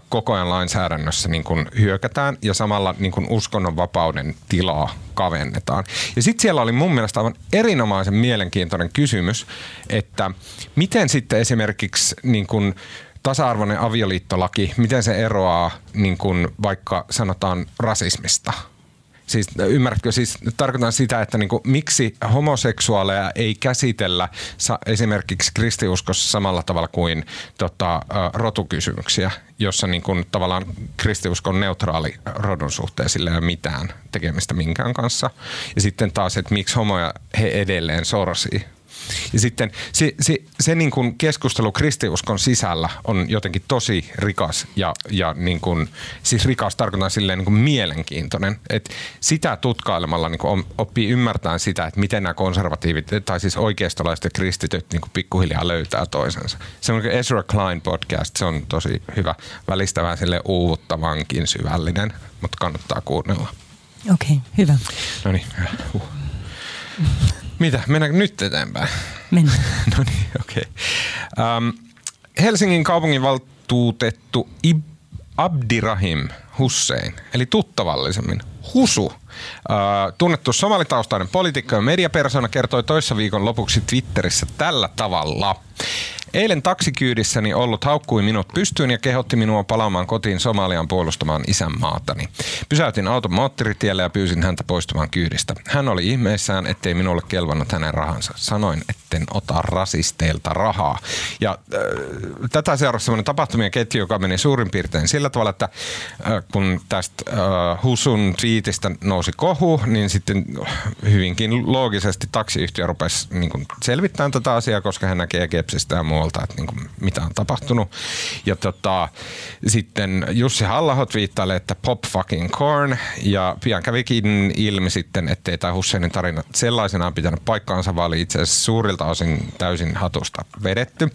koko ajan lainsäädännössä niin kun hyökätään ja samalla niin kun uskonnonvapauden tilaa kavennetaan. Ja sitten siellä oli mun mielestä aivan erinomaisen mielenkiintoinen kysymys, että miten sitten esimerkiksi niin kun tasa-arvoinen avioliittolaki, miten se eroaa niin kun vaikka sanotaan rasismista – Siis ymmärrätkö, siis tarkoitan sitä, että niinku, miksi homoseksuaaleja ei käsitellä sa- esimerkiksi kristiuskossa samalla tavalla kuin tota, rotukysymyksiä, jossa niinku, tavallaan kristiusko on neutraali rodun suhteen, sillä ei ole mitään tekemistä minkään kanssa. Ja sitten taas, että miksi homoja he edelleen sorsii ja sitten se, se, se niin kuin keskustelu kristiuskon sisällä on jotenkin tosi rikas ja, ja niin kuin, siis rikas tarkoitan silleen niin kuin mielenkiintoinen. Et sitä tutkailemalla niin kuin oppii ymmärtämään sitä, että miten nämä konservatiivit tai siis oikeistolaiset ja kristityt niin kuin pikkuhiljaa löytää toisensa. Se on Ezra Klein podcast, se on tosi hyvä, välistä vähän sille uuvuttavankin syvällinen, mutta kannattaa kuunnella. Okei, okay, hyvä. No niin, uh. Mitä? Mennäänkö nyt eteenpäin? Mennään. no niin, okei. Okay. Um, Helsingin kaupunginvaltuutettu Ib- Abdirahim Hussein, eli tuttavallisemmin Husu, uh, tunnettu somalitaustainen poliitikko ja mediapersona, kertoi toissa viikon lopuksi Twitterissä tällä tavalla – Eilen taksikyydissäni ollut haukkui minut pystyyn ja kehotti minua palaamaan kotiin Somalian puolustamaan isänmaatani. Pysäytin auton moottoritielle ja pyysin häntä poistumaan kyydistä. Hän oli ihmeissään, ettei minulle kelvannut hänen rahansa. Sanoin, etten ota rasisteilta rahaa. Ja äh, tätä seurasi sellainen tapahtumien ketju, joka meni suurin piirtein sillä tavalla, että äh, kun tästä äh, Husun twiitistä nousi kohu, niin sitten hyvinkin loogisesti taksiyhtiö rupesi niin selvittämään tätä asiaa, koska hän näkee Gepsistä ja muu muualta, että niin kuin, mitä on tapahtunut. Ja tota, sitten Jussi halla viittailee, että pop fucking corn, ja pian kävikin ilmi sitten, ettei tämä Husseinin tarina sellaisenaan pitänyt paikkaansa, vaan oli itse asiassa suurilta osin täysin hatusta vedetty,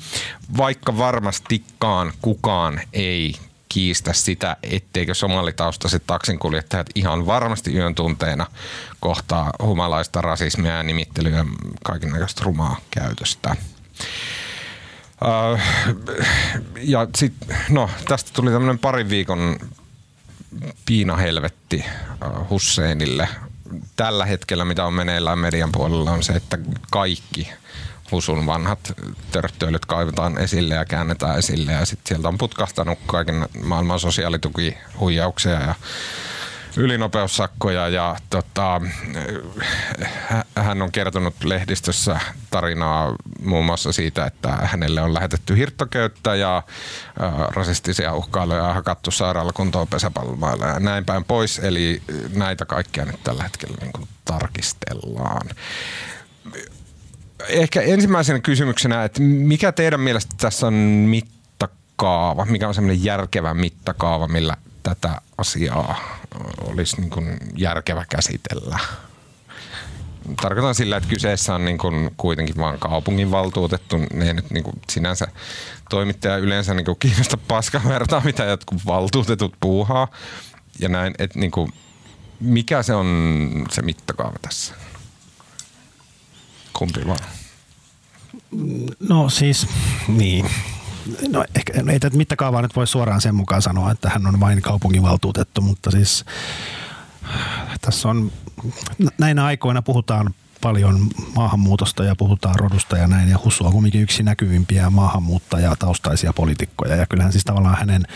vaikka varmastikaan kukaan ei kiistä sitä, etteikö somalitaustaiset taksinkuljettajat ihan varmasti yön tunteena kohtaa humalaista rasismia ja nimittelyä ja kaikenlaista rumaa käytöstä. Uh, ja sit, no, tästä tuli tämmöinen parin viikon piinahelvetti uh, Husseinille. Tällä hetkellä, mitä on meneillään median puolella, on se, että kaikki Husun vanhat törttöilyt kaivetaan esille ja käännetään esille. Ja sitten sieltä on putkahtanut kaiken maailman sosiaalitukihuijauksia ja ylinopeussakkoja ja tota, hän on kertonut lehdistössä tarinaa muun muassa siitä, että hänelle on lähetetty hirttoköyttä ja rasistisia uhkailuja ja hakattu sairaalakuntoon pesäpallomailla ja näin päin pois. Eli näitä kaikkia nyt tällä hetkellä niin kuin tarkistellaan. Ehkä ensimmäisenä kysymyksenä, että mikä teidän mielestä tässä on mittakaava, mikä on semmoinen järkevä mittakaava, millä tätä asiaa olisi niin kuin järkevä käsitellä. Tarkoitan sillä, että kyseessä on niin kuin kuitenkin vain kaupunginvaltuutettu. Ne ei nyt niin kuin sinänsä toimittaja yleensä niin kuin kiinnosta paskan vertaa, mitä jotkut valtuutetut puuhaa. Ja näin, että niin kuin, mikä se on se mittakaava tässä? Kumpi vaan? No siis, niin. No ehkä ei tätä mittakaavaa nyt voi suoraan sen mukaan sanoa, että hän on vain kaupunginvaltuutettu, mutta siis tässä on, näinä aikoina puhutaan paljon maahanmuutosta ja puhutaan rodusta ja näin. Ja Hussu on kuitenkin yksi näkyvimpiä maahanmuuttajataustaisia poliitikkoja. Ja kyllähän siis tavallaan hänen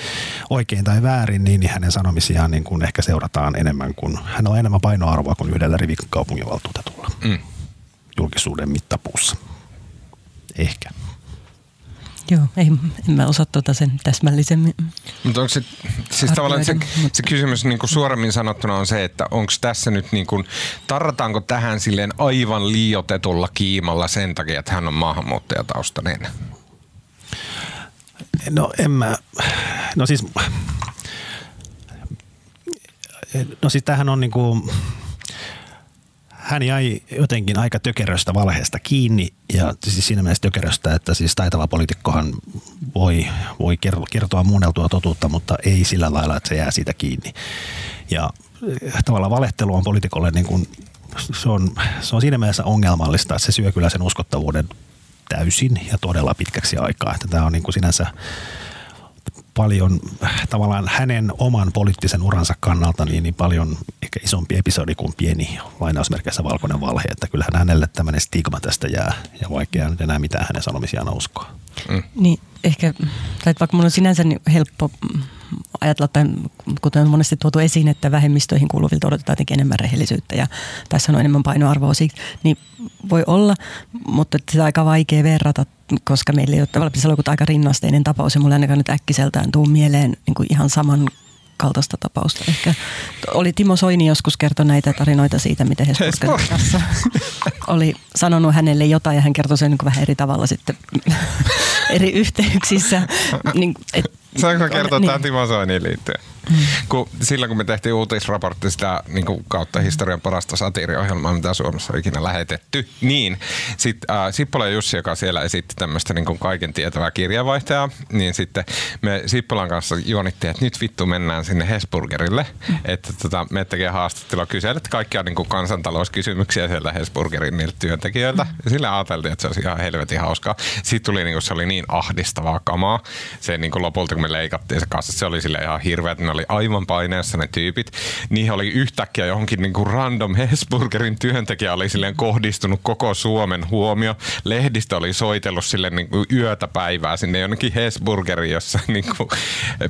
oikein tai väärin, niin, niin hänen sanomisiaan niin kuin ehkä seurataan enemmän kuin, hän on enemmän painoarvoa kuin yhdellä rivikaupunginvaltuutetulla mm. julkisuuden mittapuussa. Ehkä. Joo, ei, en mä osaa tuota sen täsmällisemmin. Mutta onko se, siis tavallaan se, se kysymys niin kuin suoremmin sanottuna on se, että onko tässä nyt niin kuin, tarrataanko tähän silleen aivan liiotetulla kiimalla sen takia, että hän on maahanmuuttajataustainen? No en mä, no siis, no siis tämähän on niinku, hän jäi jotenkin aika tökeröstä valheesta kiinni ja siis siinä mielessä tökeröstä, että siis taitava poliitikkohan voi, voi kertoa muunneltua totuutta, mutta ei sillä lailla, että se jää siitä kiinni. Ja eh, tavallaan valehtelu on poliitikolle niin kuin, se on, se on siinä mielessä ongelmallista, että se syö kyllä sen uskottavuuden täysin ja todella pitkäksi aikaa. Että tämä on niin kuin sinänsä paljon tavallaan hänen oman poliittisen uransa kannalta niin, niin paljon ehkä isompi episodi kuin pieni lainausmerkeissä valkoinen valhe, että kyllähän hänelle tämmöinen stigma tästä jää ja vaikea nyt enää mitään hänen sanomisiaan uskoa. Mm. Niin ehkä, tai vaikka mun on sinänsä niin helppo ajatella, tai kuten on monesti tuotu esiin, että vähemmistöihin kuuluvilta odotetaan jotenkin enemmän rehellisyyttä ja tässä on enemmän painoarvoa siitä, niin voi olla, mutta sitä on aika vaikea verrata, koska meillä ei ole tavallaan ollut aika rinnasteinen tapaus ja mulle ainakaan nyt äkkiseltään tuu mieleen niin kuin ihan saman kaltaista tapausta. Ehkä oli Timo Soini joskus kertoi näitä tarinoita siitä, miten Hesburgerin kanssa oli sanonut hänelle jotain ja hän kertoi sen niin vähän eri tavalla sitten eri yhteyksissä. Niin, et, Saanko kertoa niin. tämän Timo Soiniin liittyen? Mm. Kun, silloin kun me tehtiin uutisraportti sitä niin kuin kautta historian parasta satiiriohjelmaa, mitä Suomessa on ikinä lähetetty, niin sitten äh, Sippola ja Jussi, joka siellä esitti tämmöistä niin kuin kaiken tietävää kirjavaihtajaa, niin sitten me Sippolan kanssa juonittiin, että nyt vittu mennään sinne Hesburgerille, mm. että tota, me tekee haastattelua kyselet kaikkia niin kuin kansantalouskysymyksiä sieltä Hesburgerin niiltä työntekijöiltä. Mm. Ja sillä ajateltiin, että se olisi ihan helvetin hauskaa. Sitten tuli, niin kuin, se oli niin ahdistavaa kamaa. Se niin kuin lopulta, kun me leikattiin se kanssa, se oli sille ihan hirveä, että ne oli aivan paineessa ne tyypit. Niihin oli yhtäkkiä johonkin niin kuin random Hesburgerin työntekijä oli silleen kohdistunut koko Suomen huomio. Lehdistö oli soitellut sille niin kuin yötä päivää sinne jonnekin Hesburgeriin jossa niin kuin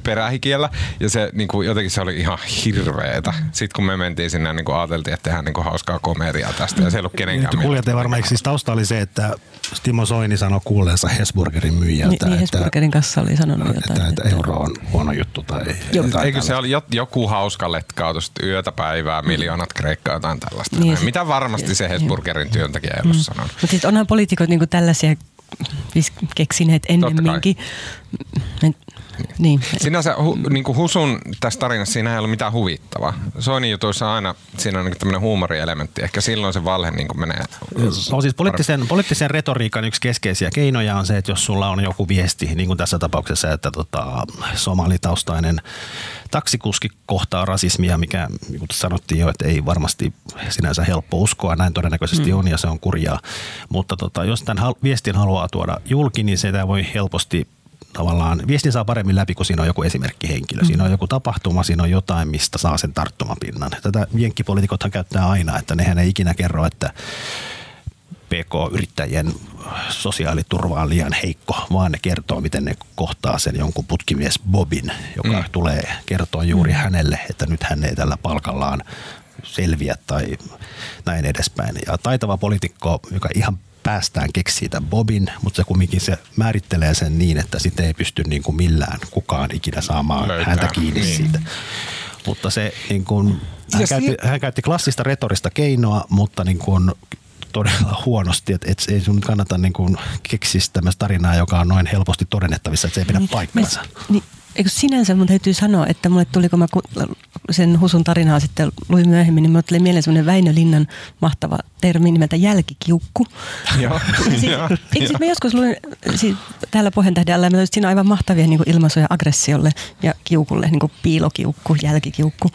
perähikiellä. Ja se niin kuin, jotenkin se oli ihan hirveetä. Sitten kun me mentiin sinne, niin kuin ajateltiin, että tehdään niin kuin hauskaa komediaa tästä ja se ei ollut kenenkään niin, ei varmaan, siis tausta oli se, että Timo Soini sanoi kuulleensa Hesburgerin myyjältä. Niin, niin Hesburgerin kanssa oli sanonut jotain. Että, että, että euro on huono juttu tai Joo. Eikö se oli joku hauska letkautus, yötä päivää, miljoonat kreikkaa, jotain tällaista. Niin, Mitä varmasti se Hesburgerin työntekijä ei ollut mm. sanonut. Mutta sitten onhan poliitikot niinku tällaisia keksineet ennemminkin. Niin. Sinänsä hu, niin kuin Husun tässä tarinassa siinä ei ole mitään huvittavaa. Soinin jutuissa aina siinä on niin tämmöinen huumorielementti. Ehkä silloin se valhe niin kuin menee. No siis poliittisen, poliittisen retoriikan yksi keskeisiä keinoja on se, että jos sulla on joku viesti, niin kuin tässä tapauksessa, että tota, somalitaustainen taksikuski kohtaa rasismia, mikä niin kuin sanottiin jo, että ei varmasti sinänsä helppo uskoa, näin todennäköisesti mm. on ja se on kurjaa. Mutta tota, jos tämän viestin haluaa tuoda julki, niin sitä voi helposti tavallaan viestin saa paremmin läpi, kun siinä on joku esimerkkihenkilö. Siinä on joku tapahtuma, siinä on jotain, mistä saa sen tarttumapinnan. Tätä jenkkipoliitikothan käyttää aina, että nehän ei ikinä kerro, että PK-yrittäjien sosiaaliturva on liian heikko, vaan ne kertoo, miten ne kohtaa sen jonkun putkimies Bobin, joka mm. tulee kertoa juuri mm. hänelle, että nyt hän ei tällä palkallaan selviä tai näin edespäin. Ja taitava poliitikko, joka ihan päästään keksiä tämän Bobin, mutta se kumminkin se määrittelee sen niin, että sitä ei pysty niin kuin millään kukaan ikinä saamaan Löytää. häntä kiinni niin. siitä. Mutta se niin kuin, hän, käytti, hän käytti klassista retorista keinoa, mutta niin kuin todella huonosti, että et ei sun kannata niin kuin keksiä tämmöistä tarinaa, joka on noin helposti todennettavissa, että se ei pidä niin, paikkaansa. Niin, eikö sinänsä mun täytyy sanoa, että mulle tuli, kun mä sen Husun tarinaa sitten luin myöhemmin, niin mulle tuli mieleen semmoinen Väinö Linnan mahtava termi nimeltä jälkikiukku. Joo. siis, siis mä joskus luin siis täällä Pohjantähdellä, että siinä on aivan mahtavia niin kuin ilmaisuja aggressiolle ja kiukulle, niin kuin piilokiukku, jälkikiukku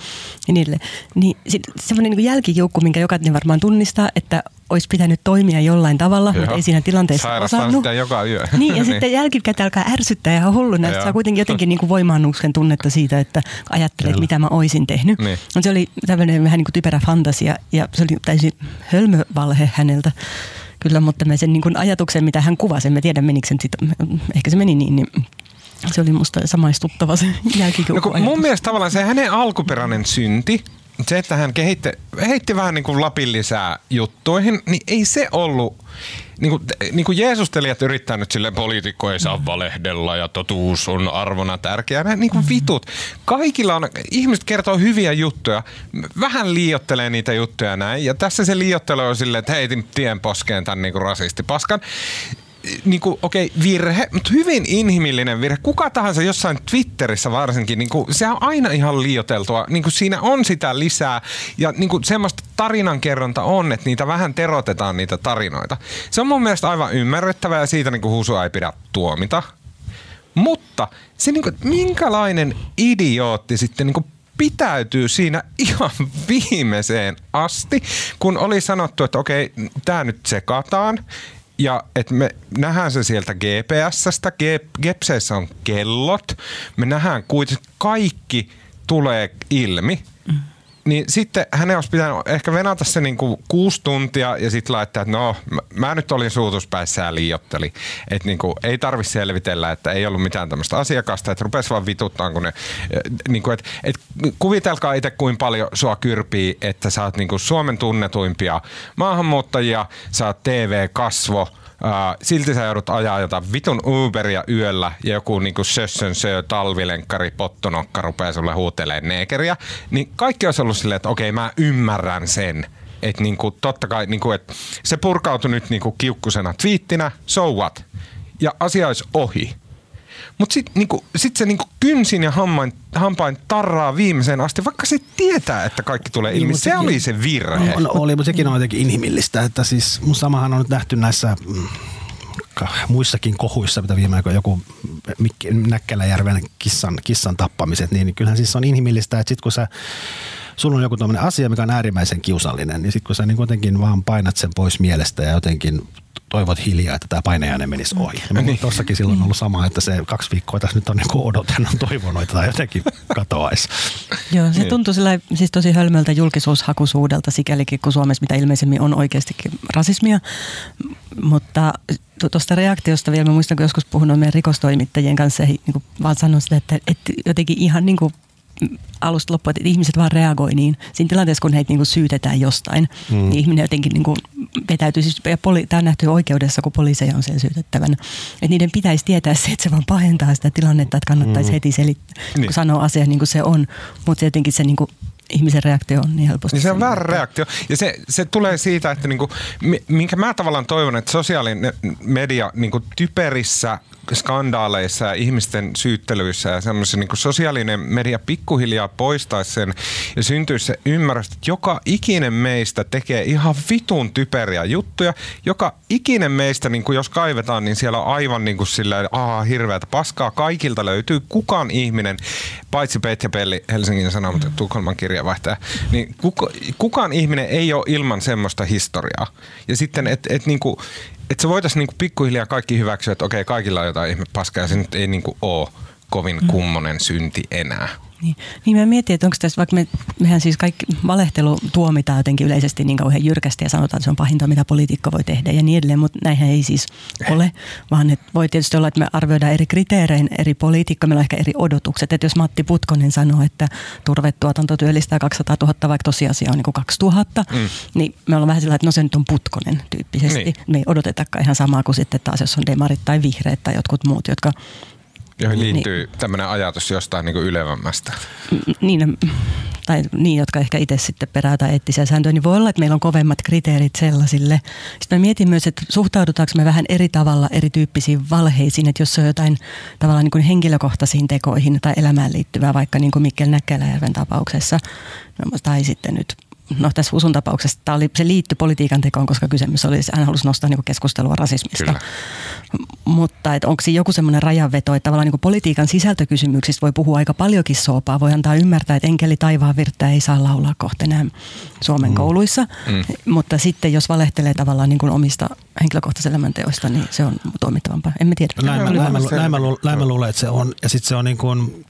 ja niille. Niin semmoinen niin jälkikiukku, minkä jokainen varmaan tunnistaa, että olisi pitänyt toimia jollain tavalla, Joo. mutta ei siinä tilanteessa Sairastan osannut. sitä joka yö. Niin, ja niin. sitten jälkikäteen alkaa ärsyttää ihan hulluna. Että saa kuitenkin jotenkin niin kuin voimaannuksen tunnetta siitä, että ajattelee, että mitä mä oisin tehnyt. Niin. se oli tämmöinen vähän niin kuin typerä fantasia, ja se oli täysin hölmövalhe häneltä. Kyllä, mutta me sen niin kuin ajatuksen, mitä hän kuvasi, en tiedä menikö sen sit, ehkä se meni niin, niin se oli musta samaistuttava se jälkikiukku no, Mun mielestä tavallaan se hänen alkuperäinen synti se, että hän kehitti, heitti vähän niin kuin lapin lisää juttuihin, niin ei se ollut niin kuin, niin kuin Jeesustelijat yrittää nyt silleen, poliitikko ei saa valehdella ja totuus on arvona tärkeä. Niin kuin vitut. Kaikilla on, ihmiset kertoo hyviä juttuja, vähän liiottelee niitä juttuja näin. Ja tässä se liiottelu on silleen, että heitin tien poskeen tämän niin kuin rasistipaskan niin kuin, okei, okay, virhe, mutta hyvin inhimillinen virhe. Kuka tahansa jossain Twitterissä varsinkin, niin kuin, se on aina ihan liioteltua. Niin kuin siinä on sitä lisää ja niin kuin semmoista tarinankerronta on, että niitä vähän terotetaan niitä tarinoita. Se on mun mielestä aivan ymmärrettävää ja siitä niin kuin Husua ei pidä tuomita. Mutta se, niin kuin, minkälainen idiootti sitten niin kuin pitäytyy siinä ihan viimeiseen asti, kun oli sanottu, että okei, tämä nyt sekataan ja että me nähdään se sieltä GPSstä, GPSissä on kellot, me nähdään kuitenkin kaikki tulee ilmi. Mm. Niin sitten hänen olisi pitänyt ehkä venata se niin kuin kuusi tuntia ja sitten laittaa, että no mä, mä nyt olin suutuspäissä ja liiotteli. Että niin kuin, ei tarvi selvitellä, että ei ollut mitään tämmöistä asiakasta, että rupesi vaan vituttaa, kun ne, niin kuin, että, että kuvitelkaa itse kuin paljon sua kyrpii, että sä oot niin kuin Suomen tunnetuimpia maahanmuuttajia, sä oot TV-kasvo – Uh, silti sä joudut ajaa jotain vitun Uberia yöllä ja joku niinku sössön söö talvilenkkari pottonokka rupeaa sulle huuteleen neekeriä, niin kaikki olisi ollut silleen, että okei mä ymmärrän sen. Että niinku, totta kai niinku, et se purkautui nyt niinku kiukkusena twiittinä, so what? Ja asia olisi ohi. Mutta sitten niinku, sit se niinku kynsin ja hampain, hampain tarraa viimeiseen asti, vaikka se tietää, että kaikki tulee ilmi. Niin, se sekin, oli se virhe. No, oli, mutta sekin on jotenkin inhimillistä. Että siis, samahan on nyt nähty näissä mm, muissakin kohuissa, mitä viime aikoina joku Näkkäläjärven kissan, kissan tappamiset, niin kyllähän siis on inhimillistä, että sitten kun sä sulla on joku tämmöinen asia, mikä on äärimmäisen kiusallinen, niin sitten kun sä niin jotenkin vaan painat sen pois mielestä ja jotenkin toivot hiljaa, että tämä painajainen menisi ohi. Ja niin. Tossakin silloin on ollut sama, että se kaksi viikkoa tässä nyt on niin odotan, on toivonut, että tämä jotenkin katoaisi. Joo, se niin. tuntuu sillä, siis tosi hölmöltä julkisuushakuisuudelta sikälikin, kun Suomessa mitä ilmeisemmin on oikeastikin rasismia. Mutta tuosta reaktiosta vielä, mä muistan, kun joskus puhunut meidän rikostoimittajien kanssa, niin kuin vaan sanon sitä, että, että jotenkin ihan niin kuin alusta loppuun, että ihmiset vaan reagoi niin. Siinä tilanteessa, kun heitä niin syytetään jostain, mm. niin ihminen jotenkin niin kuin vetäytyy. Siis, ja poli, tämä on nähty oikeudessa, kun poliiseja on sen syytettävänä. Että niiden pitäisi tietää se, että se vaan pahentaa sitä tilannetta, että kannattaisi mm. heti selittää, niin. sanoa asia niin kuin se on. Mutta jotenkin se niin kuin ihmisen reaktio on niin helposti. Niin se on väärä reaktio. Ja se, se tulee siitä, että niinku, minkä mä tavallaan toivon, että sosiaalinen media niinku typerissä skandaaleissa ja ihmisten syyttelyissä ja semmoisen niin sosiaalinen media pikkuhiljaa poistaisi sen ja syntyisi se ymmärrys, että joka ikinen meistä tekee ihan vitun typeriä juttuja. Joka ikinen meistä, niin kuin jos kaivetaan, niin siellä on aivan niin kuin sillä, aha, hirveätä paskaa. Kaikilta löytyy kukaan ihminen, paitsi Petja Pelli, Helsingin Sanomat ja Tukholman kirjavaihtaja, niin kuka, kukaan ihminen ei ole ilman semmoista historiaa. Ja sitten, että et, niin kuin, että se voitaisiin niinku pikkuhiljaa kaikki hyväksyä, että okei, kaikilla on jotain ihme paskaa ja se nyt ei niinku ole kovin mm. kummonen synti enää. Niin, niin mä mietin, että onko tässä, vaikka me, mehän siis kaikki valehtelu tuomitaan jotenkin yleisesti niin kauhean jyrkästi ja sanotaan, että se on pahinta, mitä poliitikko voi tehdä ja niin edelleen, mutta näinhän ei siis ole, vaan että voi tietysti olla, että me arvioidaan eri kriteerein eri poliitikkoja, meillä on ehkä eri odotukset, että jos Matti Putkonen sanoo, että turvetuotanto työllistää 200 000, vaikka tosiasia on niin kuin 2000, mm. niin me ollaan vähän sillä että no se nyt on Putkonen tyyppisesti. Niin. Me ei odotetakaan ihan samaa kuin sitten taas, jos on demarit tai vihreät tai jotkut muut, jotka Johon niin. liittyy niin, tämmöinen ajatus jostain niin kuin ylevämmästä. Niin, tai niin, jotka ehkä itse sitten perätä eettisiä sääntöjä, niin voi olla, että meillä on kovemmat kriteerit sellaisille. Sitten mä mietin myös, että suhtaudutaanko me vähän eri tavalla erityyppisiin valheisiin, että jos on jotain tavallaan niin kuin henkilökohtaisiin tekoihin tai elämään liittyvää, vaikka niin kuin Mikkel Näkkäläjärven tapauksessa, no, tai sitten nyt no tässä Husun tapauksessa tämä oli, se liittyi politiikan tekoon, koska kysymys oli, hän halusi nostaa niin keskustelua rasismista. Kyllä. Mutta et onko siinä joku semmoinen rajanveto, että tavallaan niin politiikan sisältökysymyksistä voi puhua aika paljonkin soopaa. Voi antaa ymmärtää, että enkeli taivaan virttä ei saa laulaa kohta enää Suomen mm. kouluissa. Mm. Mutta sitten jos valehtelee tavallaan niin omista henkilökohtaisista elämänteoista, niin se on tuomittavampaa. Emme tiedä. Näin, mä, näin, mä, näin, mä, näin mä luulen, että se on. Ja sitten se on niin kuin,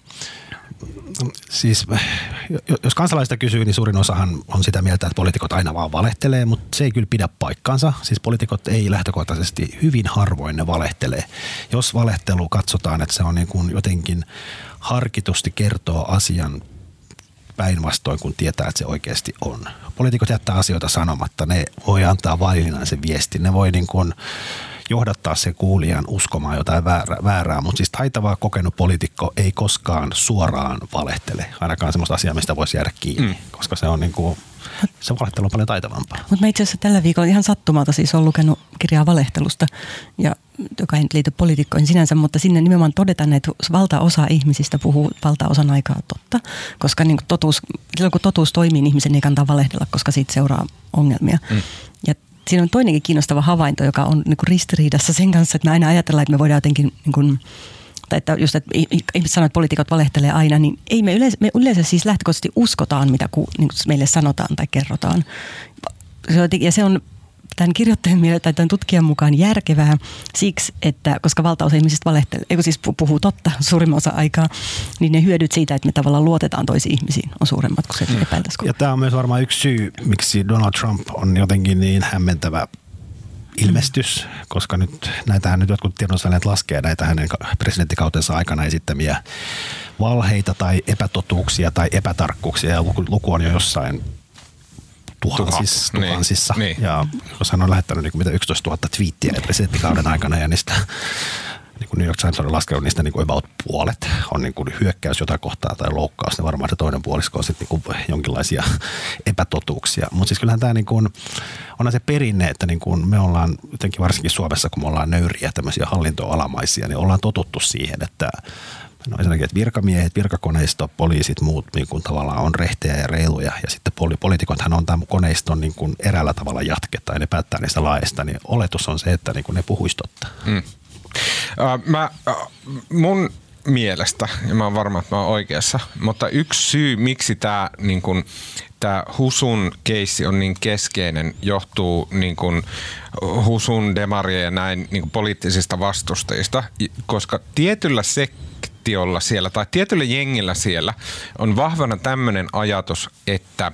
siis jos kansalaista kysyy, niin suurin osahan on sitä mieltä, että poliitikot aina vaan valehtelee, mutta se ei kyllä pidä paikkansa. Siis poliitikot ei lähtökohtaisesti hyvin harvoin ne valehtelee. Jos valehtelu katsotaan, että se on niin kuin jotenkin harkitusti kertoo asian päinvastoin, kun tietää, että se oikeasti on. Poliitikot jättää asioita sanomatta. Ne voi antaa vaillinaisen viestin. Ne voi niin kuin johdattaa se kuulijan uskomaan jotain väärää, väärää. mutta siis taitava kokenut poliitikko ei koskaan suoraan valehtele, ainakaan sellaista asiaa, mistä voisi jäädä kiinni, mm. koska se on niin kuin, se valehtelu on paljon taitavampaa. Mutta mä itse asiassa tällä viikolla ihan sattumalta siis olen lukenut kirjaa valehtelusta, ja, joka ei liity poliitikkoihin sinänsä, mutta sinne nimenomaan todetaan, että valtaosa ihmisistä puhuu valtaosan aikaa totta, koska niin totuus, silloin kun totuus toimii, niin ihmisen ei kannata valehdella, koska siitä seuraa ongelmia. Mm. Siinä on toinenkin kiinnostava havainto, joka on niin kuin ristiriidassa sen kanssa, että me aina ajatellaan, että me voidaan jotenkin, niin kuin, tai että just, että ihmiset sanoo, että poliitikot valehtelee aina, niin ei me yleensä, me yleensä siis lähtökohtaisesti uskotaan, mitä ku, niin kuin meille sanotaan tai kerrotaan. Ja se on tämän kirjoittajan tai tämän tutkijan mukaan järkevää siksi, että koska valtaosa ihmisistä valehtelee, eikö siis puhuu totta suurimman osa aikaa, niin ne hyödyt siitä, että me tavallaan luotetaan toisiin ihmisiin on suuremmat kuin se, että epäiltäisiin. Ja tämä on myös varmaan yksi syy, miksi Donald Trump on jotenkin niin hämmentävä ilmestys, koska nyt näitähän nyt jotkut tiedonsaajat laskee näitä hänen presidenttikautensa aikana esittämiä valheita tai epätotuuksia tai epätarkkuuksia ja luku, luku on jo jossain tuhansissa. Tuhat. tuhansissa. Niin. Ja jos hän on lähettänyt niin mitä 11 000 twiittiä presidenttikauden aikana ja niistä niin kuin New York Times on laskenut niistä niin kuin about puolet on niin kuin hyökkäys jotain kohtaa tai loukkaus, niin varmaan se toinen puolisko on sitten niin kuin jonkinlaisia epätotuuksia. Mutta siis kyllähän tämä niin kuin, on se perinne, että niin kuin me ollaan jotenkin varsinkin Suomessa, kun me ollaan nöyriä tämmöisiä hallintoalamaisia, niin ollaan totuttu siihen, että No ensinnäkin, että virkamiehet, virkakoneisto, poliisit, muut niin kuin tavallaan on rehtejä ja reiluja. Ja sitten poli- poliitikothan on tämän koneiston niin kuin eräällä tavalla jatketta ja ne päättää niistä laajista. Niin oletus on se, että niin kuin ne puhuisi totta. Mm. Uh, mä, uh, mun mielestä, ja mä oon varma, että mä oon oikeassa, mutta yksi syy, miksi tämä niin kun, tämä Husun keissi on niin keskeinen, johtuu niin kun Husun, demarien ja näin niin poliittisista vastustajista, koska tietyllä se sektiolla siellä tai tietyllä jengillä siellä on vahvana tämmöinen ajatus, että,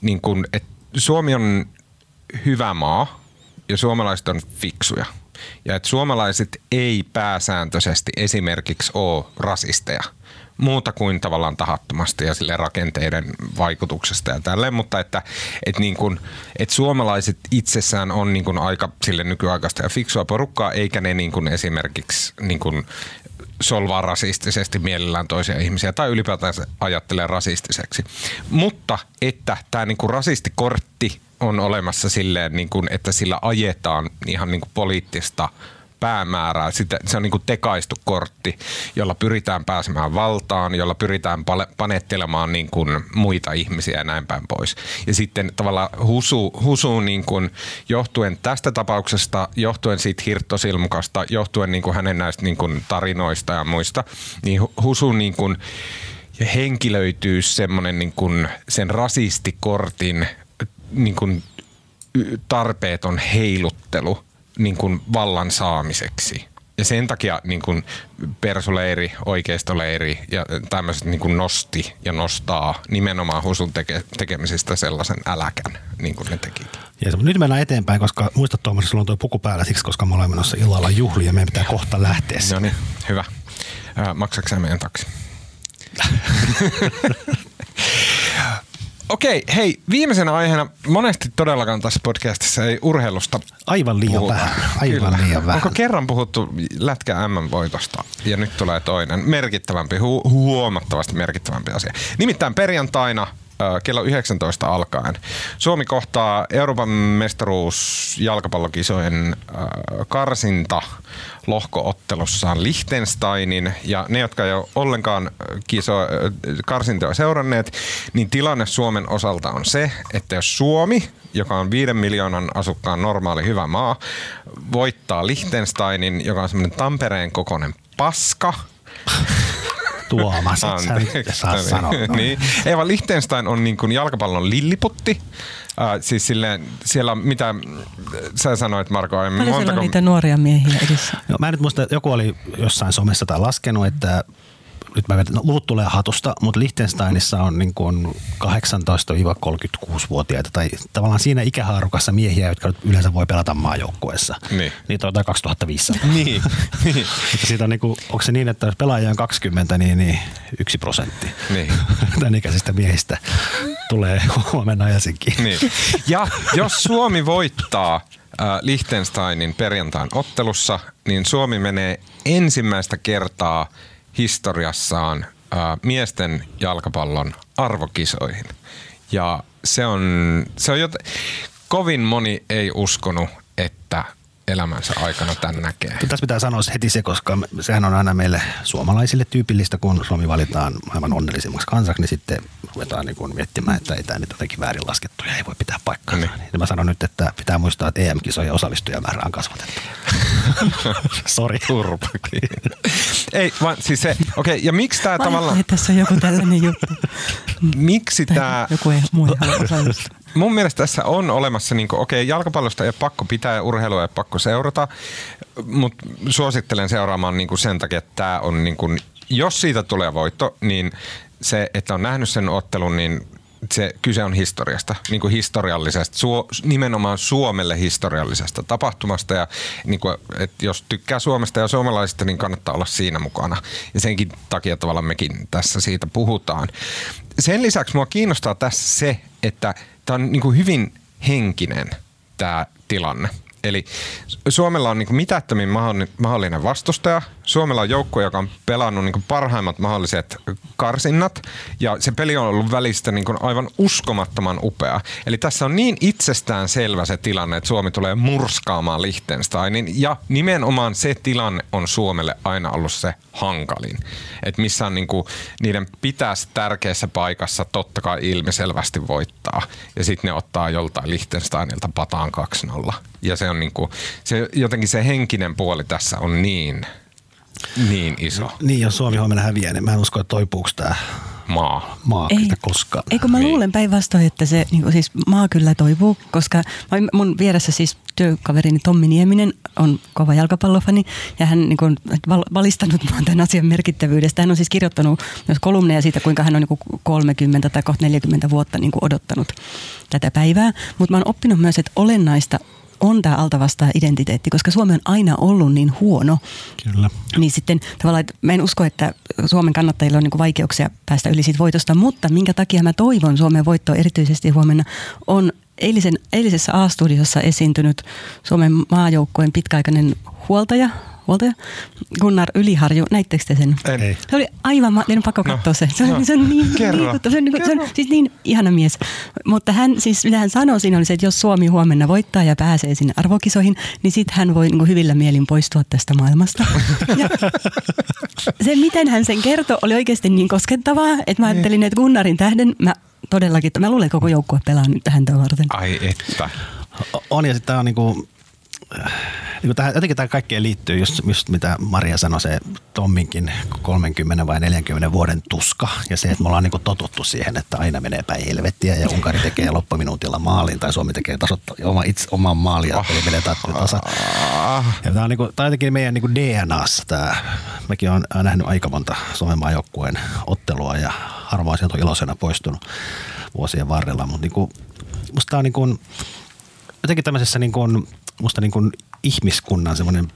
niin kun, että Suomi on hyvä maa ja suomalaiset on fiksuja. Ja että suomalaiset ei pääsääntöisesti esimerkiksi ole rasisteja – muuta kuin tavallaan tahattomasti ja sille rakenteiden vaikutuksesta ja tälleen, mutta että, että, niin kuin, että suomalaiset itsessään on niin kuin aika sille nykyaikaista ja fiksua porukkaa, eikä ne niin kuin esimerkiksi niin kuin solvaa rasistisesti mielellään toisia ihmisiä tai ylipäätään ajattelee rasistiseksi. Mutta että tämä niin kuin rasistikortti on olemassa silleen, niin kuin, että sillä ajetaan ihan niin kuin poliittista päämäärää. Sitä, se on niin kuin tekaistu kortti, jolla pyritään pääsemään valtaan, jolla pyritään panettelemaan niin kuin muita ihmisiä ja näin päin pois. Ja sitten tavallaan Husu, Husu niin kuin johtuen tästä tapauksesta, johtuen siitä hirttosilmukasta, johtuen niin kuin hänen näistä niin kuin tarinoista ja muista, niin Husu niin kuin henkilöityy semmoinen niin kuin sen rasistikortin niin kuin tarpeeton heiluttelu – niin kuin vallan saamiseksi. Ja sen takia niin kuin persuleiri, oikeistoleiri ja tämmöiset niin kuin nosti ja nostaa nimenomaan Husun teke, tekemisestä sellaisen äläkän, niin kuin ne teki. Ja nyt mennään eteenpäin, koska muista Tuomas, sulla on tuo puku päällä siksi, koska me olemme menossa illalla juhliin ja meidän pitää kohta lähteä. No niin, hyvä. Maksatko meidän taksi? Okei, hei, viimeisenä aiheena monesti todellakaan tässä podcastissa ei urheilusta Aivan liian puhuta. vähän, aivan Kyllä. liian vähän. Onko kerran puhuttu lätkä M-voitosta ja nyt tulee toinen merkittävämpi, hu- huomattavasti merkittävämpi asia. Nimittäin perjantaina kello 19 alkaen. Suomi kohtaa Euroopan mestaruus jalkapallokisojen karsinta lohkoottelussaan Liechtensteinin ja ne, jotka ei ole ollenkaan kiso, karsintoja seuranneet, niin tilanne Suomen osalta on se, että jos Suomi, joka on viiden miljoonan asukkaan normaali hyvä maa, voittaa Liechtensteinin, joka on semmoinen Tampereen kokoinen paska, Tuomas, et sä saa sanoa. niin. Eva Liechtenstein on niin kuin jalkapallon lilliputti. Uh, siis silleen, siellä on mitä, sä sanoit Marko aiemmin. Paljon montako... niitä nuoria miehiä edessä? No, mä en nyt muista, joku oli jossain somessa tai laskenut, että nyt mä vedän, no, luvut tulee hatusta, mutta Liechtensteinissa on niin kuin 18-36-vuotiaita tai tavallaan siinä ikähaarukassa miehiä, jotka yleensä voi pelata maajoukkueessa. Niin. Niitä on jotain 2500. Niin, niin. Siitä on, niin kuin, onko se niin, että jos pelaajia on 20, niin, niin yksi prosentti Niin. tämän ikäisistä miehistä tulee huomenna Helsinkiin. Niin. Ja jos Suomi voittaa äh, Liechtensteinin perjantain ottelussa, niin Suomi menee ensimmäistä kertaa historiassaan äh, miesten jalkapallon arvokisoihin. Ja se on, se on jot... kovin moni ei uskonut, että elämänsä aikana tämän näkee. Tässä pitää sanoa heti se, koska sehän on aina meille suomalaisille tyypillistä, kun Suomi valitaan maailman onnellisimmaksi kansaksi, niin sitten ruvetaan niin kuin miettimään, että ei tämä nyt jotenkin väärin laskettu ja ei voi pitää paikkaa. Niin. Niin. Mä sanon nyt, että pitää muistaa, että EM-kisojen osallistujamäärä on kasvatettu. Sori. Turpakin. Ei, vaan siis se, okei, okay, ja miksi tämä Tavallaan... tässä on joku tällainen juttu. miksi tämä, joku ei, muu ei mun mielestä tässä on olemassa, niin okei, okay, jalkapallosta ei ole pakko pitää ja urheilua ei ole pakko seurata, mutta suosittelen seuraamaan niin kuin sen takia, että tämä on, niin kuin, jos siitä tulee voitto, niin se, että on nähnyt sen ottelun, niin se kyse on historiasta, niin kuin historiallisesta, suo, nimenomaan Suomelle historiallisesta tapahtumasta ja niin kuin, että jos tykkää Suomesta ja suomalaisista, niin kannattaa olla siinä mukana. Ja senkin takia tavallaan mekin tässä siitä puhutaan. Sen lisäksi mua kiinnostaa tässä se, että tämä on niin kuin hyvin henkinen tämä tilanne. Eli Suomella on niin mitättömin mahdollinen vastustaja. Suomella on joukko, joka on pelannut niin parhaimmat mahdolliset karsinnat. Ja se peli on ollut välistä niin aivan uskomattoman upea. Eli tässä on niin itsestään selvä se tilanne, että Suomi tulee murskaamaan Liechtensteinin. Ja nimenomaan se tilanne on Suomelle aina ollut se hankalin. Että missä on niin kuin, niiden pitäisi tärkeässä paikassa totta kai ilmiselvästi voittaa. Ja sitten ne ottaa joltain Liechtensteinilta pataan 2-0. Ja se on niin kuin, se, jotenkin se henkinen puoli tässä on niin, niin iso Niin, jos Suomi huomenna häviää, niin mä en usko, että toipuuko tämä maa. maa Ei. sitä koskaan. Eikö mä Niin. luulen päinvastoin, että se niin kuin siis maa kyllä toipuu, koska mä- mun vieressä siis työkaverini Tommi Nieminen on kova jalkapallofani ja hän niin kuin, val- valistanut mua tämän asian merkittävyydestä. Hän on siis kirjoittanut myös kolumneja siitä, kuinka hän on niin kuin 30 tai kohta 40 vuotta niin kuin odottanut tätä päivää. Mutta mä oon oppinut myös, että olennaista on tämä altavastaa identiteetti, koska Suomi on aina ollut niin huono, Kyllä. niin sitten tavallaan, että mä en usko, että Suomen kannattajilla on niin vaikeuksia päästä yli siitä voitosta, mutta minkä takia mä toivon Suomen voittoa erityisesti huomenna on eilisen, eilisessä A-studiossa esiintynyt Suomen maajoukkueen pitkäaikainen huoltaja, huoltaja Gunnar Yliharju. Näittekö te sen? En. Ei. Se oli aivan, ma- on pakko No, katsoa se. Se on, no, se on niin liikuttava. Se on, niin, se on siis niin ihana mies. Mutta hän siis, mitä hän sanoi siinä oli se, että jos Suomi huomenna voittaa ja pääsee sinne arvokisoihin, niin sitten hän voi niin kuin hyvillä mielin poistua tästä maailmasta. Ja se, miten hän sen kertoi, oli oikeasti niin koskettavaa, että mä ajattelin, että Gunnarin tähden mä todellakin, mä luulen, että koko joukkue pelaa nyt häntä varten. Ai että. On ja sitten tämä on niinku, niinku tähän, jotenkin tämä kaikkeen liittyy just, just mitä Maria sanoi, se Tomminkin 30 vai 40 vuoden tuska ja se, että me ollaan niinku totuttu siihen, että aina menee päin helvettiä ja Unkari tekee loppuminuutilla maalin tai Suomi tekee tasotta, oma, itse, oman maalin ja peli menee ta- tasa. Ja tämä on, niinku, tää on jotenkin meidän niinku DNAssa tämä. Mäkin olen nähnyt aika monta Suomen maajoukkueen ottelua ja harvoin sieltä on iloisena poistunut vuosien varrella, mutta niinku, musta tämä on niinku, jotenkin tämmöisessä niin kuin, musta niin kuin ihmiskunnan semmoinen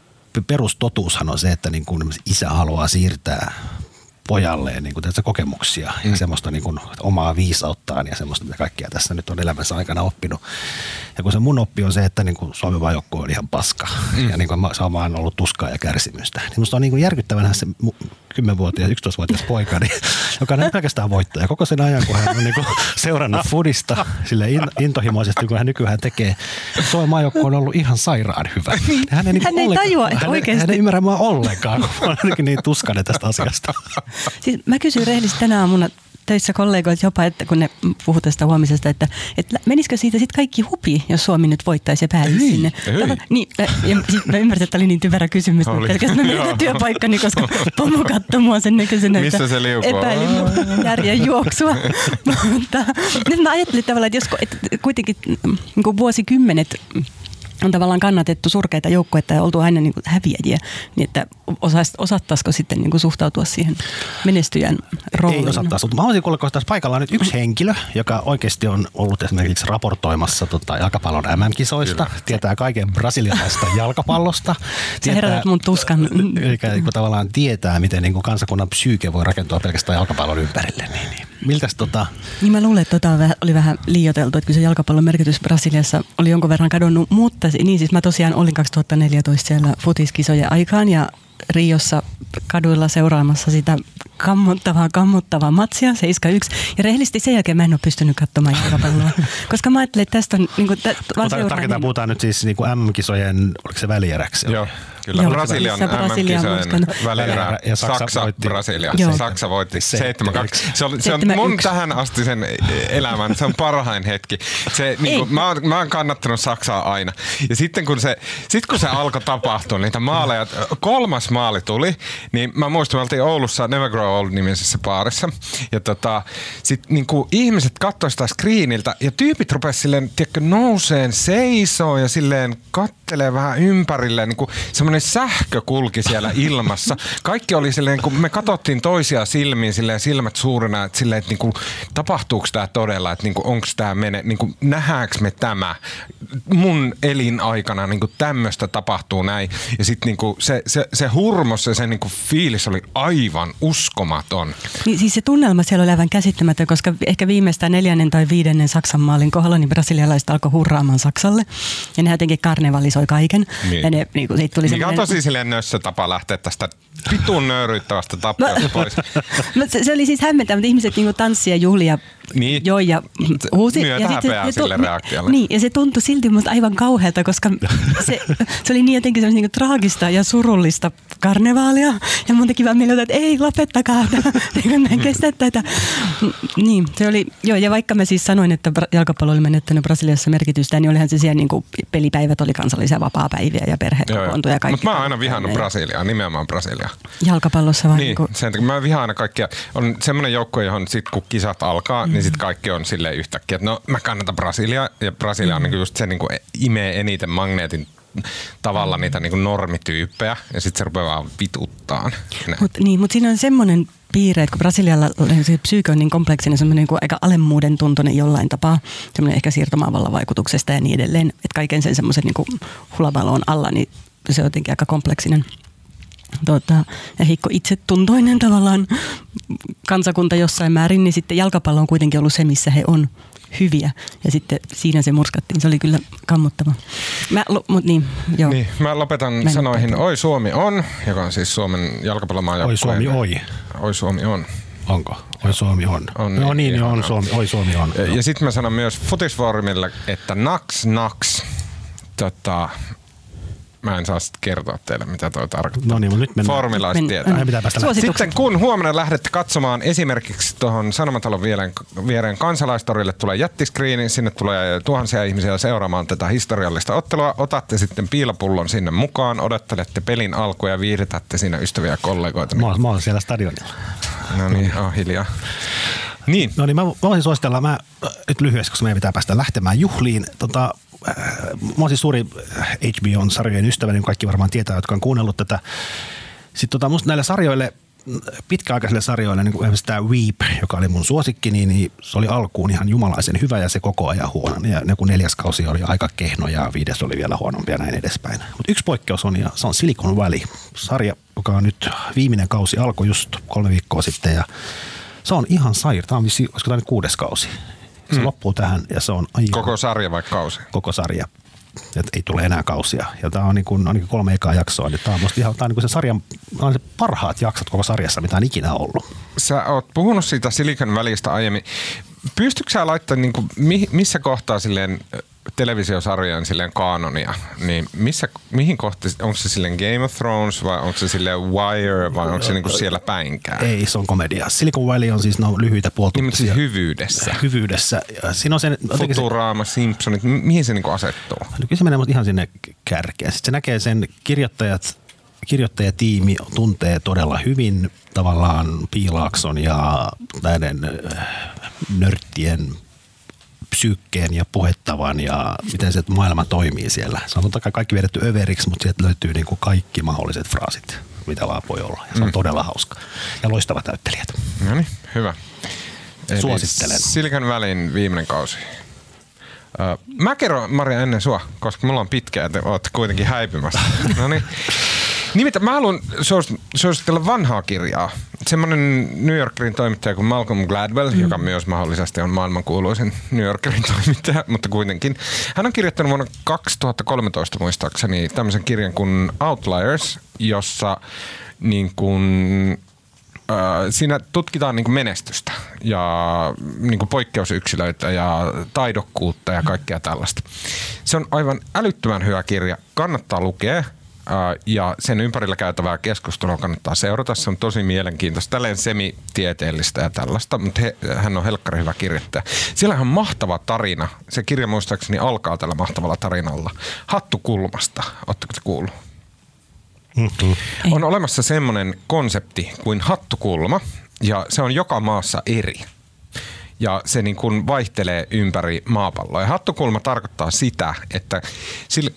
perustotuushan on se, että niin kuin isä haluaa siirtää pojalleen niin kuin tässä kokemuksia mm. ja semmoista niin kuin omaa viisauttaan ja semmoista, mitä kaikkea tässä nyt on elämänsä aikana oppinut. Ja kun se mun oppi on se, että niin kuin Suomen vajokko on ihan paska mm. ja niin kuin se on vaan ollut tuskaa ja kärsimystä. Niin musta on niin kuin järkyttävänä se mu- 10-vuotias, 11-vuotias poika, niin, joka ei pelkästään voittaja. Koko sen ajan, kun hän on niin kuin seurannut fudista sille in, intohimoisesti, kun hän nykyään tekee. Suomen maajoukkue on ollut ihan sairaan hyvä. Hän ei, niin Hän ei tajua, että hän, oikeasti- hän ei ymmärrä mua ollenkaan, kun mä olen niin tuskainen tästä asiasta. Siis mä kysyin rehellisesti tänä aamuna töissä kollegoilta jopa, että kun ne puhuu tästä huomisesta, että, että menisikö siitä sitten kaikki hupi, jos Suomi nyt voittaisi ja pääsisi sinne. ei. Tava- Niin, ja, ja sit mä ymmärsin, että oli niin typerä kysymys, Oli. mutta pelkästään menin työpaikkani, koska pomo katsoi mua sen näköisenä, että Missä se liukuu? epäilin järjen juoksua. mutta nyt mä ajattelin tavallaan, että jos että kuitenkin niin kuin vuosikymmenet on tavallaan kannatettu surkeita joukkueita ja oltu aina niin kuin häviäjiä, niin että osais, osattaisiko sitten niin kuin suhtautua siihen menestyjän rooliin? Ei osattaisi, mutta mä haluaisin kuulla, tässä paikalla on nyt yksi henkilö, joka oikeasti on ollut esimerkiksi raportoimassa tota, jalkapallon MM-kisoista, Kyllä. tietää kaiken brasilialaista jalkapallosta. Sä herätät mun tuskan. Eli niin tavallaan tietää, miten niin kuin kansakunnan psyyke voi rakentua pelkästään jalkapallon ympärille. Niin, niin. Miltäs tota... Niin mä luulen, että tota oli vähän liioteltu, että kyllä se jalkapallon merkitys Brasiliassa oli jonkun verran kadonnut, mutta niin siis mä tosiaan olin 2014 siellä futiskisojen aikaan ja Riossa kaduilla seuraamassa sitä kammottavaa, kammottavaa matsia, 71. Ja rehellisesti sen jälkeen mä en ole pystynyt katsomaan jalkapalloa. Koska mä ajattelin, että tästä on... Niin kuin, tä, Mutta tarkoittaa, niin... puhutaan nyt siis niin kuin M-kisojen, oliko se välieräksi? Joo. Kyllä, Joo, Brasilian MM-kisojen välierä ja Saksa, Saksa voitti. Brasilia. Joo. Saksa voitti 7-2. Se, on, se on mun tähän asti sen elämän, se on parhain hetki. Se, niin kuin, mä, oon, mä oon kannattanut Saksaa aina. Ja sitten kun se, sit kun se alkoi tapahtua, niitä maaleja, kolmas maali tuli, niin mä muistan, me oltiin Oulussa Never Grow Old-nimisessä baarissa. Ja tota, sit niin kuin ihmiset katsoivat sitä screeniltä ja tyypit rupesivat silleen, tiedätkö, nouseen seisoo ja silleen kattelee vähän ympärille, niin kuin semmoinen sähkö kulki siellä ilmassa. Kaikki oli silleen, kun me katsottiin toisia silmiin silleen silmät suurena, että silleen, että niin kuin, tapahtuuko tämä todella, että niin kuin, onko tämä mene, niin kuin, nähdäänkö me tämä mun elinaikana, niin kuin tämmöistä tapahtuu näin. Ja sitten niin kuin, se, se, se hurmos ja se niin kuin, fiilis oli aivan uskomaton. Niin, siis se tunnelma siellä oli aivan käsittämätön, koska ehkä viimeistään neljännen tai viidennen Saksan maalin kohdalla, niin brasilialaiset alkoi hurraamaan Saksalle. Ja ne jotenkin karnevalisoi kaiken. Niin. Ja ne, niin kuin, siitä tuli Mikä on tosi silleen nössö tapa lähteä tästä pitun nöyryyttävästä tappiosta pois. se, se, oli siis hämmentävä, mutta ihmiset niinku tanssia juhlia niin. Joo, ja huusi. ja sitten, se, sille reaktiolle. Niin, ja se tuntui silti musta aivan kauhealta, koska se, se oli niin jotenkin niin traagista ja surullista karnevaalia. Ja mun teki vaan mieltä, että ei, lopettakaa, niin en kestä tätä. Niin, se oli, joo, ja vaikka mä siis sanoin, että jalkapallo oli menettänyt Brasiliassa merkitystä, niin olihan se siellä niin kuin pelipäivät oli kansallisia vapaa-päiviä ja perheet kokoontui ja kaikki. Mutta mä oon aina vihannut Brasiliaa, nimenomaan Brasiliaa. Jalkapallossa vai? Niin, niin kuin... sen, mä vihaan aina kaikkia. On semmoinen joukkue, johon sit kun kisat alkaa, mm. niin sitten kaikki on sille yhtäkkiä, että no mä kannatan Brasilia ja Brasilia on niin just se niin kuin imee eniten magneetin tavalla niitä niin kuin normityyppejä ja sitten se rupeaa vaan vituttaa. Mutta niin, mut siinä on semmoinen piirre, että kun Brasilialla se psyyke on niin kompleksinen, semmoinen niin aika alemmuuden tuntoinen jollain tapaa, semmoinen ehkä siirtomaavalla vaikutuksesta ja niin edelleen, että kaiken sen semmoisen niin hulavalon alla, niin se on jotenkin aika kompleksinen tota, ja heikko itsetuntoinen tavallaan kansakunta jossain määrin, niin sitten jalkapallo on kuitenkin ollut se, missä he on hyviä. Ja sitten siinä se murskattiin. Se oli kyllä kammottava. Mä, mut niin, joo. Niin, mä lopetan mä sanoihin lopetan. Oi Suomi on, joka on siis Suomen jalkapallomaan Oi Suomi oi. Oi Suomi on. Onko? Oi Suomi on. on no niin, niin on, Suomi. Oi Suomi on. Ja, ja sitten mä sanon myös Futisfoorumille, että naks naks. Tota, mä en saa sitten kertoa teille, mitä toi tarkoittaa. No niin, mutta nyt mennään. Formilaiset tietää. Meidän pitää päästä Sitten kun huomenna lähdette katsomaan esimerkiksi tuohon Sanomatalon viereen, viereen kansalaistorille tulee jättiskriini, sinne tulee tuhansia ihmisiä seuraamaan tätä historiallista ottelua. Otatte sitten piilapullon sinne mukaan, odottelette pelin alkua ja viihdytätte siinä ystäviä ja kollegoita. Mä, mä oon siellä stadionilla. No niin, oh, hiljaa. Niin. No niin, mä voisin suositella, mä nyt lyhyesti, koska meidän pitää päästä lähtemään juhliin. Tota, Äh, mä oon siis suuri HBO-sarjojen ystävä, niin kaikki varmaan tietää, jotka on kuunnellut tätä. Sitten tota, musta näille sarjoille, pitkäaikaisille sarjoille, niin kuin esimerkiksi tämä Weep, joka oli mun suosikki, niin, niin se oli alkuun ihan jumalaisen hyvä ja se koko ajan huono. Ja ne kun neljäs kausi oli aika kehno ja viides oli vielä huonompi ja näin edespäin. Mutta yksi poikkeus on ja se on Silicon Valley, sarja, joka on nyt viimeinen kausi alkoi just kolme viikkoa sitten ja se on ihan sair. Tämä on vissi, olisiko tämä nyt kuudes kausi. Se mm. loppuu tähän ja se on aivan... Koko sarja vai kausi? Koko sarja. Et ei tule enää kausia. Ja tämä on niin kuin, ainakin kolme ekaa jaksoa. Niin tämä on musta ihan, tämä on niin kuin se sarjan on se parhaat jaksot koko sarjassa, mitä on ikinä ollut. Sä oot puhunut siitä Silicon välistä aiemmin. Pystytkö sä laittamaan, niin kuin, missä kohtaa silleen televisiosarjojen silleen kanonia, niin missä, mihin kohti, onko se silleen Game of Thrones vai onko se silleen Wire vai onko se niinku siellä päinkään? Ei, se on komedia. Silicon Valley on siis no, lyhyitä puoltuntisia. Niin, hyvyydessä. Hyvyydessä. Siinä on se, Futurama, se, Simpsonit, mihin se niinku asettuu? No, kyllä se menee ihan sinne kärkeen. Sitten se näkee sen kirjoittajat, kirjoittajatiimi tuntee todella hyvin tavallaan Piilaakson ja näiden äh, nörttien psyykkeen ja puhettavan ja miten se maailma toimii siellä. Se on totta kai kaikki vedetty överiksi, mutta sieltä löytyy niin kuin kaikki mahdolliset fraasit, mitä vaan voi olla. Ja se on mm. todella hauska. Ja loistava täyttelijät. No niin, hyvä. Eli Suosittelen. Silicon Valleyn viimeinen kausi. Mä kerron Maria ennen sua, koska mulla on pitkä, että oot kuitenkin häipymässä. no niin. Nimittäin mä haluan suositella vanhaa kirjaa. Semmoinen New Yorkerin toimittaja kuin Malcolm Gladwell, mm. joka myös mahdollisesti on maailmankuuluisin New Yorkerin toimittaja, mutta kuitenkin. Hän on kirjoittanut vuonna 2013 muistaakseni tämmöisen kirjan kuin Outliers, jossa niin kuin siinä tutkitaan niin kuin menestystä ja niin kuin poikkeusyksilöitä ja taidokkuutta ja kaikkea tällaista. Se on aivan älyttömän hyvä kirja. Kannattaa lukea ja sen ympärillä käytävää keskustelua kannattaa seurata. Se on tosi mielenkiintoista, tälleen semitieteellistä ja tällaista, mutta he, hän on helkkari hyvä kirjoittaja. Siellä on mahtava tarina. Se kirja muistaakseni alkaa tällä mahtavalla tarinalla. Hattukulmasta. Oletteko te kuullut? Mm-hmm. On olemassa semmoinen konsepti kuin hattukulma, ja se on joka maassa eri. Ja se niin kuin vaihtelee ympäri maapalloa. Ja hattukulma tarkoittaa sitä, että sille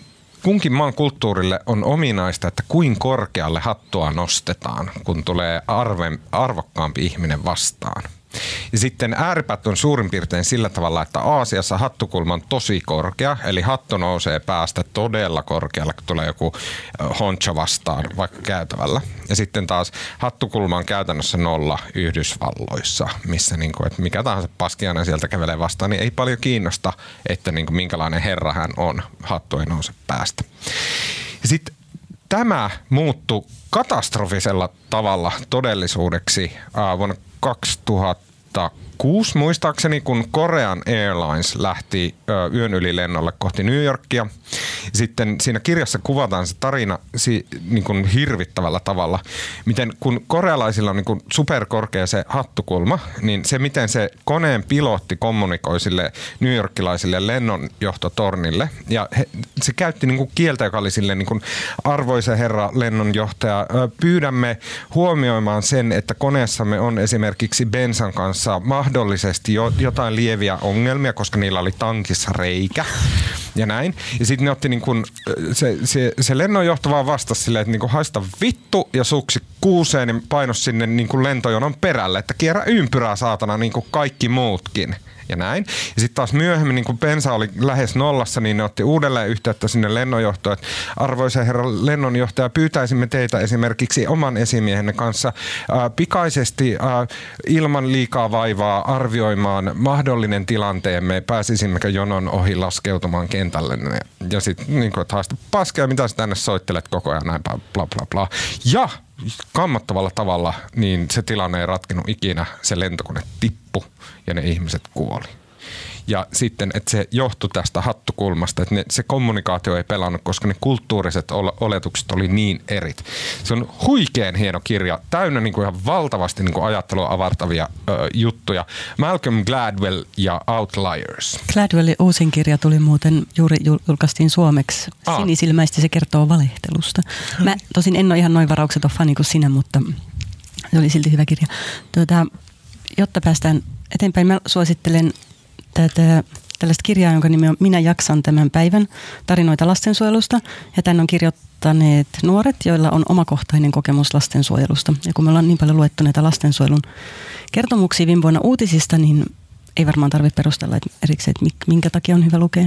kunkin maan kulttuurille on ominaista, että kuin korkealle hattua nostetaan, kun tulee arve, arvokkaampi ihminen vastaan. Ja sitten ääripäät on suurin piirtein sillä tavalla, että Aasiassa hattukulma on tosi korkea, eli hattu nousee päästä todella korkealle, kun tulee joku honcho vastaan vaikka käytävällä. Ja sitten taas hattukulma on käytännössä nolla Yhdysvalloissa, missä niin kuin, että mikä tahansa paskiainen sieltä kävelee vastaan, niin ei paljon kiinnosta, että niin kuin minkälainen herra hän on. Hattu ei nouse päästä. Sitten tämä muuttui katastrofisella tavalla todellisuudeksi vuonna 2006 muistaakseni, kun Korean Airlines lähti yön yli lennolle kohti New Yorkia. Sitten siinä kirjassa kuvataan se tarina si, niin kuin hirvittävällä tavalla, miten kun korealaisilla on niin kuin superkorkea se hattukulma, niin se miten se koneen pilotti kommunikoi sille New Yorkilaisille lennonjohtotornille. Ja he, se käytti niin kuin kieltä, joka oli sille niin kuin, arvoisa herra lennonjohtaja, pyydämme huomioimaan sen, että koneessamme on esimerkiksi bensan kanssa mahdollisesti jo, jotain lieviä ongelmia, koska niillä oli tankissa reikä ja näin. Ja sitten ne otti niin kun, se, se, se lennonjohto vaan vastasi silleen, että niin kun haista vittu ja suksi kuuseen, niin painos sinne niin lentojonon perälle, että kierrä ympyrää saatana niin kuin kaikki muutkin ja näin. Ja sitten taas myöhemmin, niin kun bensa oli lähes nollassa, niin ne otti uudelleen yhteyttä sinne lennonjohtoon, että arvoisa herra lennonjohtaja, pyytäisimme teitä esimerkiksi oman esimiehenne kanssa ää, pikaisesti ää, ilman liikaa vaivaa arvioimaan mahdollinen tilanteemme, pääsisimmekö jonon ohi laskeutumaan kentälle. Ja sitten niin kuin, että paskia, mitä sä tänne soittelet koko ajan, näin bla bla bla. Ja kammottavalla tavalla, niin se tilanne ei ratkenut ikinä. Se lentokone tippu ja ne ihmiset kuoli. Ja sitten, että se johtui tästä hattukulmasta, että ne, se kommunikaatio ei pelannut, koska ne kulttuuriset oletukset oli niin erit. Se on huikean hieno kirja, täynnä niin kuin ihan valtavasti niin kuin ajattelua avartavia ö, juttuja. Malcolm Gladwell ja Outliers. Gladwellin uusin kirja tuli muuten, juuri julkaistiin suomeksi. Aa. Sinisilmäisesti se kertoo valehtelusta. Mä tosin en ole ihan noin varaukseton fani kuin sinä, mutta se oli silti hyvä kirja. Tuota, jotta päästään eteenpäin, mä suosittelen tätä, tällaista kirjaa, jonka nimi on Minä jaksan tämän päivän tarinoita lastensuojelusta. Ja tämän on kirjoittaneet nuoret, joilla on omakohtainen kokemus lastensuojelusta. Ja kun me ollaan niin paljon luettu näitä lastensuojelun kertomuksia viime vuonna uutisista, niin ei varmaan tarvitse perustella että erikseen, että minkä takia on hyvä lukea.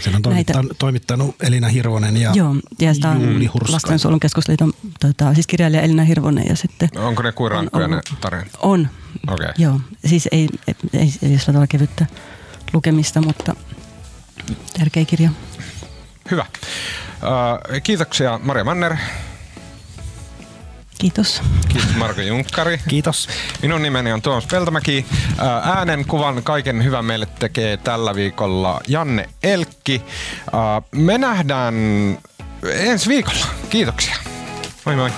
Sen on toimittanut, näitä. toimittanut Elina Hirvonen ja Joo, ja sitä Juuli Hurska. Lastensuojelun keskusliiton tota, siis kirjailija Elina Hirvonen. Ja sitten Onko ne kuin rankkoja ne tarinat? On. Okay. Joo, siis ei, ei, ei, ei sillä tavalla kevyttä lukemista, mutta tärkeä kirja. Hyvä. Kiitoksia Maria Manner. Kiitos. Kiitos Marko Junkkari. Kiitos. Minun nimeni on Tuomas Peltomäki. Äänen kuvan kaiken hyvän meille tekee tällä viikolla Janne Elkki. Me nähdään ensi viikolla. Kiitoksia. Moi moi.